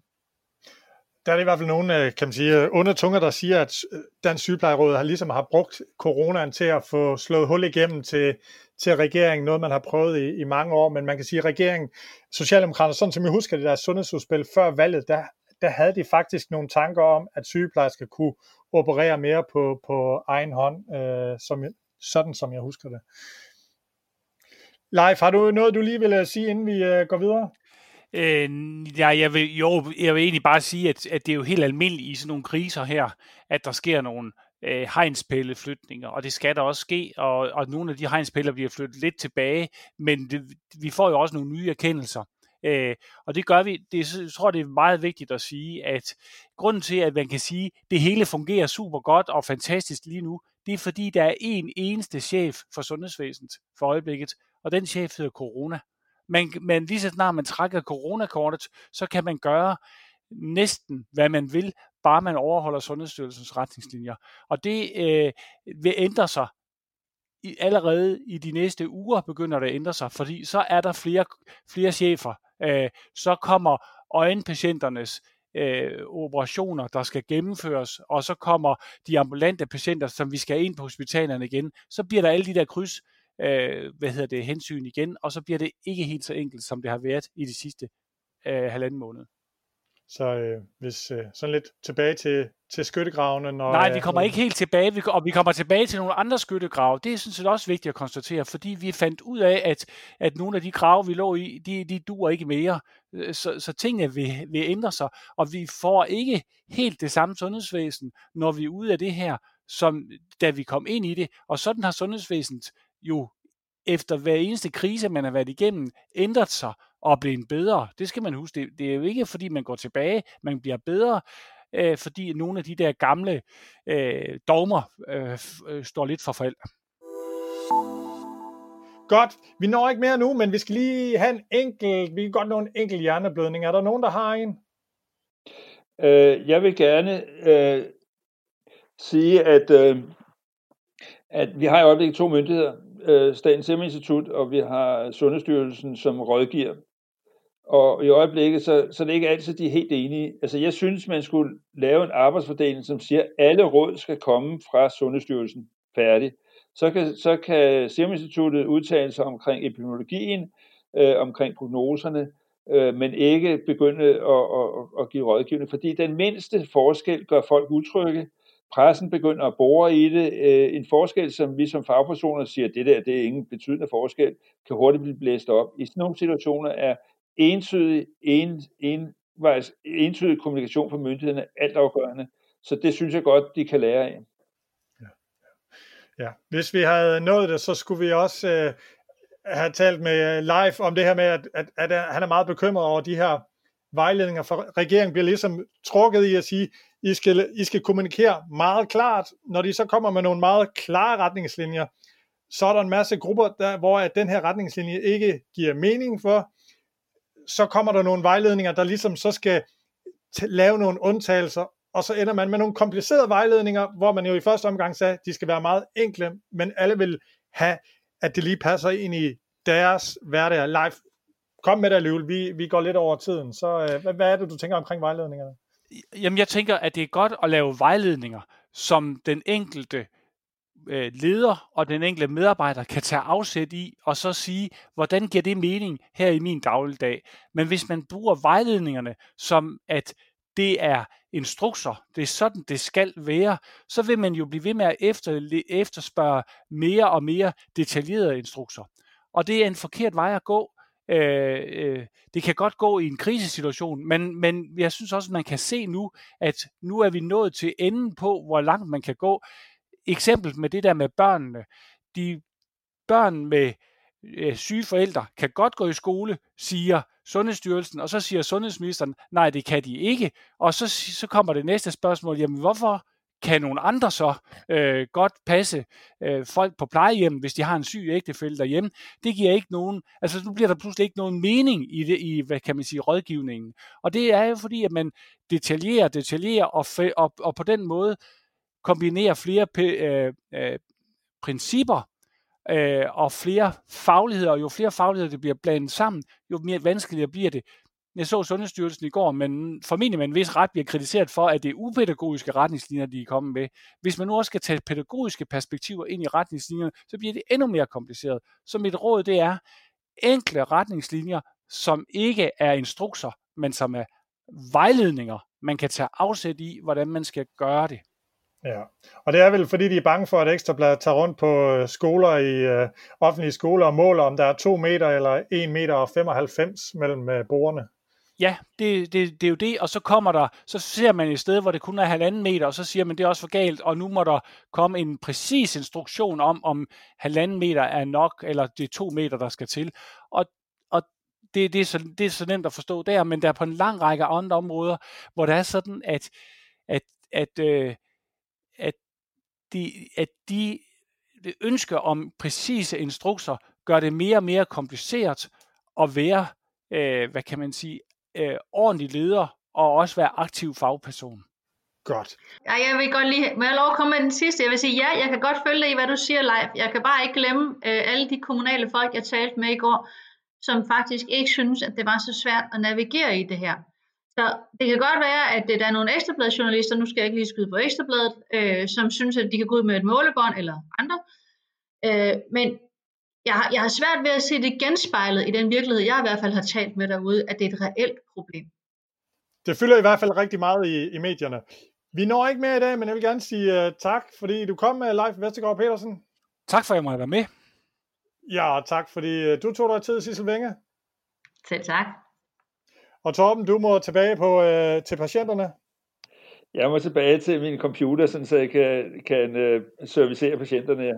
Der er i hvert fald nogle, øh, kan man sige, øh, under tunger, der siger, at øh, Dansk Sygeplejeråd har ligesom har brugt coronaen til at få slået hul igennem til, til regeringen, noget man har prøvet i, i mange år, men man kan sige, at regeringen, Socialdemokraterne, sådan som jeg husker det der sundhedsudspil før valget, der, der havde de faktisk nogle tanker om, at sygeplejersker kunne operere mere på, på egen hånd, øh, som, sådan som jeg husker det. Leif, har du noget, du lige vil sige, inden vi øh, går videre? Øh, ja, jeg vil, jo, jeg vil egentlig bare sige, at, at det er jo helt almindeligt i sådan nogle kriser her, at der sker nogle øh, hegnspælleflytninger, og det skal der også ske, og, og nogle af de hegnspæller bliver flyttet lidt tilbage, men det, vi får jo også nogle nye erkendelser. Øh, og det gør vi, det, jeg tror det er meget vigtigt at sige, at grunden til, at man kan sige, at det hele fungerer super godt og fantastisk lige nu, det er fordi, der er en eneste chef for sundhedsvæsenet for øjeblikket, og den chef hedder corona. Men, men lige så snart man trækker coronakortet, så kan man gøre næsten, hvad man vil, bare man overholder Sundhedsstyrelsens retningslinjer. Og det øh, vil ændre sig i, allerede i de næste uger begynder det at ændre sig, fordi så er der flere, flere chefer. Øh, så kommer øjenpatienternes øh, operationer, der skal gennemføres, og så kommer de ambulante patienter, som vi skal ind på hospitalerne igen. Så bliver der alle de der kryds, øh, hvad hedder det, hensyn igen, og så bliver det ikke helt så enkelt, som det har været i de sidste øh, halvanden måned. Så øh, hvis øh, sådan lidt tilbage til, til skyttegravene. Når, Nej, vi kommer ikke helt tilbage, vi, og vi kommer tilbage til nogle andre skyttegrave. Det er sådan set også vigtigt at konstatere, fordi vi fandt ud af, at, at nogle af de grave, vi lå i, de, de duer ikke mere. Øh, så, så tingene vil, vil ændre sig, og vi får ikke helt det samme sundhedsvæsen, når vi er ude af det her, som da vi kom ind i det. Og sådan har sundhedsvæsenet jo efter hver eneste krise, man har været igennem, ændret sig og blevet bedre. Det skal man huske. Det, det er jo ikke, fordi man går tilbage, man bliver bedre, øh, fordi nogle af de der gamle øh, dogmer øh, øh, står lidt for fald. Godt. Vi når ikke mere nu, men vi skal lige have en enkelt, vi kan godt nå en enkelt hjerneblødning. Er der nogen, der har en? Øh, jeg vil gerne øh, sige, at, øh, at vi har i øjeblikket to myndigheder, øh, Statens Serum Institut, og vi har Sundhedsstyrelsen, som rådgiver. Og i øjeblikket, så, så er ikke altid, de er helt enige. Altså, jeg synes, man skulle lave en arbejdsfordeling, som siger, at alle råd skal komme fra Sundhedsstyrelsen færdig. Så kan, så kan Serum Instituttet udtale sig omkring epidemiologien, øh, omkring prognoserne, øh, men ikke begynde at, at, at give rådgivning, fordi den mindste forskel gør folk utrygge, pressen begynder at bore i det. Øh, en forskel, som vi som fagpersoner siger, det der det er ingen betydende forskel, kan hurtigt blive blæst op. I sådan nogle situationer er entydig, en, en, entydig kommunikation fra myndighederne altafgørende. Så det synes jeg godt, de kan lære af. Ja, ja. Hvis vi havde nået det, så skulle vi også øh, have talt med Leif om det her med, at, at, at han er meget bekymret over de her vejledninger, for regeringen bliver ligesom trukket i at sige, i skal, I skal kommunikere meget klart. Når de så kommer med nogle meget klare retningslinjer, så er der en masse grupper, der, hvor at den her retningslinje ikke giver mening for. Så kommer der nogle vejledninger, der ligesom så skal lave nogle undtagelser, og så ender man med nogle komplicerede vejledninger, hvor man jo i første omgang sagde, at de skal være meget enkle, men alle vil have, at det lige passer ind i deres hverdag. Live, kom med dig, Løvel. Vi, vi går lidt over tiden. Så øh, hvad, hvad er det, du tænker omkring vejledningerne? Jamen, jeg tænker, at det er godt at lave vejledninger, som den enkelte øh, leder og den enkelte medarbejder kan tage afsæt i, og så sige, hvordan giver det mening her i min dagligdag. Men hvis man bruger vejledningerne som, at det er instrukser, det er sådan, det skal være, så vil man jo blive ved med at efter, efterspørge mere og mere detaljerede instrukser. Og det er en forkert vej at gå. Øh, øh, det kan godt gå i en krisesituation, men, men jeg synes også, at man kan se nu, at nu er vi nået til enden på, hvor langt man kan gå. Eksempel med det der med børnene. De børn med øh, syge forældre kan godt gå i skole, siger Sundhedsstyrelsen, og så siger sundhedsministeren, nej, det kan de ikke. Og så, så kommer det næste spørgsmål, jamen hvorfor kan nogle andre så øh, godt passe øh, folk på plejehjem, hvis de har en syg ægtefælde derhjemme. Det giver ikke nogen, altså nu bliver der pludselig ikke nogen mening i det, i hvad kan man sige, rådgivningen. Og det er jo fordi, at man detaljerer, detaljerer, og, og, og på den måde kombinerer flere øh, øh, principper øh, og flere fagligheder, og jo flere fagligheder det bliver blandet sammen, jo mere vanskeligere bliver det. Jeg så Sundhedsstyrelsen i går, men formentlig med en vis ret bliver kritiseret for, at det er upædagogiske retningslinjer, de er kommet med. Hvis man nu også skal tage pædagogiske perspektiver ind i retningslinjerne, så bliver det endnu mere kompliceret. Så mit råd det er enkle retningslinjer, som ikke er instrukser, men som er vejledninger, man kan tage afsæt i, hvordan man skal gøre det. Ja, og det er vel fordi, de er bange for, at Ekstrabladet tager rundt på øh, skoler i øh, offentlige skoler og måler, om der er 2 meter eller 1 meter og 95 mellem øh, borgerne. Ja, det, det, det er jo det, og så kommer der, så ser man et sted, hvor det kun er halvanden meter, og så siger man, det er også for galt, og nu må der komme en præcis instruktion om, om halvanden meter er nok, eller det er to meter, der skal til. Og, og det, det, er så, det er så nemt at forstå der, men der er på en lang række andre områder, hvor det er sådan, at, at, at, øh, at, de, at de ønsker om præcise instrukser gør det mere og mere kompliceret at være, øh, hvad kan man sige, øh, ordentlig leder og også være aktiv fagperson. Godt. Ja, jeg vil godt lige, må jeg lov at komme med den sidste? Jeg vil sige, ja, jeg kan godt følge dig i, hvad du siger, live. Jeg kan bare ikke glemme øh, alle de kommunale folk, jeg talte med i går, som faktisk ikke synes, at det var så svært at navigere i det her. Så det kan godt være, at der er nogle ekstrabladjournalister, nu skal jeg ikke lige skyde på ekstrabladet, øh, som synes, at de kan gå ud med et målebånd eller andre. Øh, men jeg har, jeg har svært ved at se det genspejlet i den virkelighed, jeg i hvert fald har talt med derude, at det er et reelt problem. Det fylder i hvert fald rigtig meget i, i medierne. Vi når ikke mere i dag, men jeg vil gerne sige uh, tak, fordi du kom med Leif Vestergaard Petersen. Tak for, at jeg måtte være med. Ja, tak fordi uh, du tog dig tid, Sissel Vinge. Selv tak. Og Torben, du må tilbage på, uh, til patienterne. Jeg må tilbage til min computer, så jeg kan, kan uh, servicere patienterne. Ja.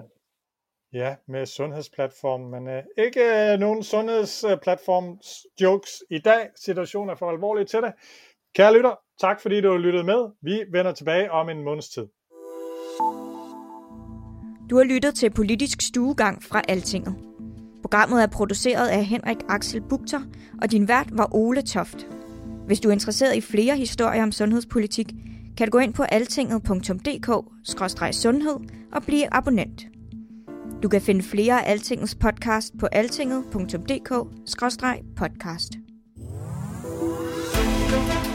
Ja, med sundhedsplatform, men øh, ikke øh, nogen sundhedsplatform jokes i dag. Situationen er for alvorlig til det. Kære lytter, tak fordi du lyttede med. Vi vender tilbage om en måneds tid. Du har lyttet til Politisk Stuegang fra Altinget. Programmet er produceret af Henrik Axel Bugter, og din vært var Ole Toft. Hvis du er interesseret i flere historier om sundhedspolitik, kan du gå ind på altinget.dk-sundhed og blive abonnent. Du kan finde flere af Altingets podcast på altinget.dk-podcast. thank you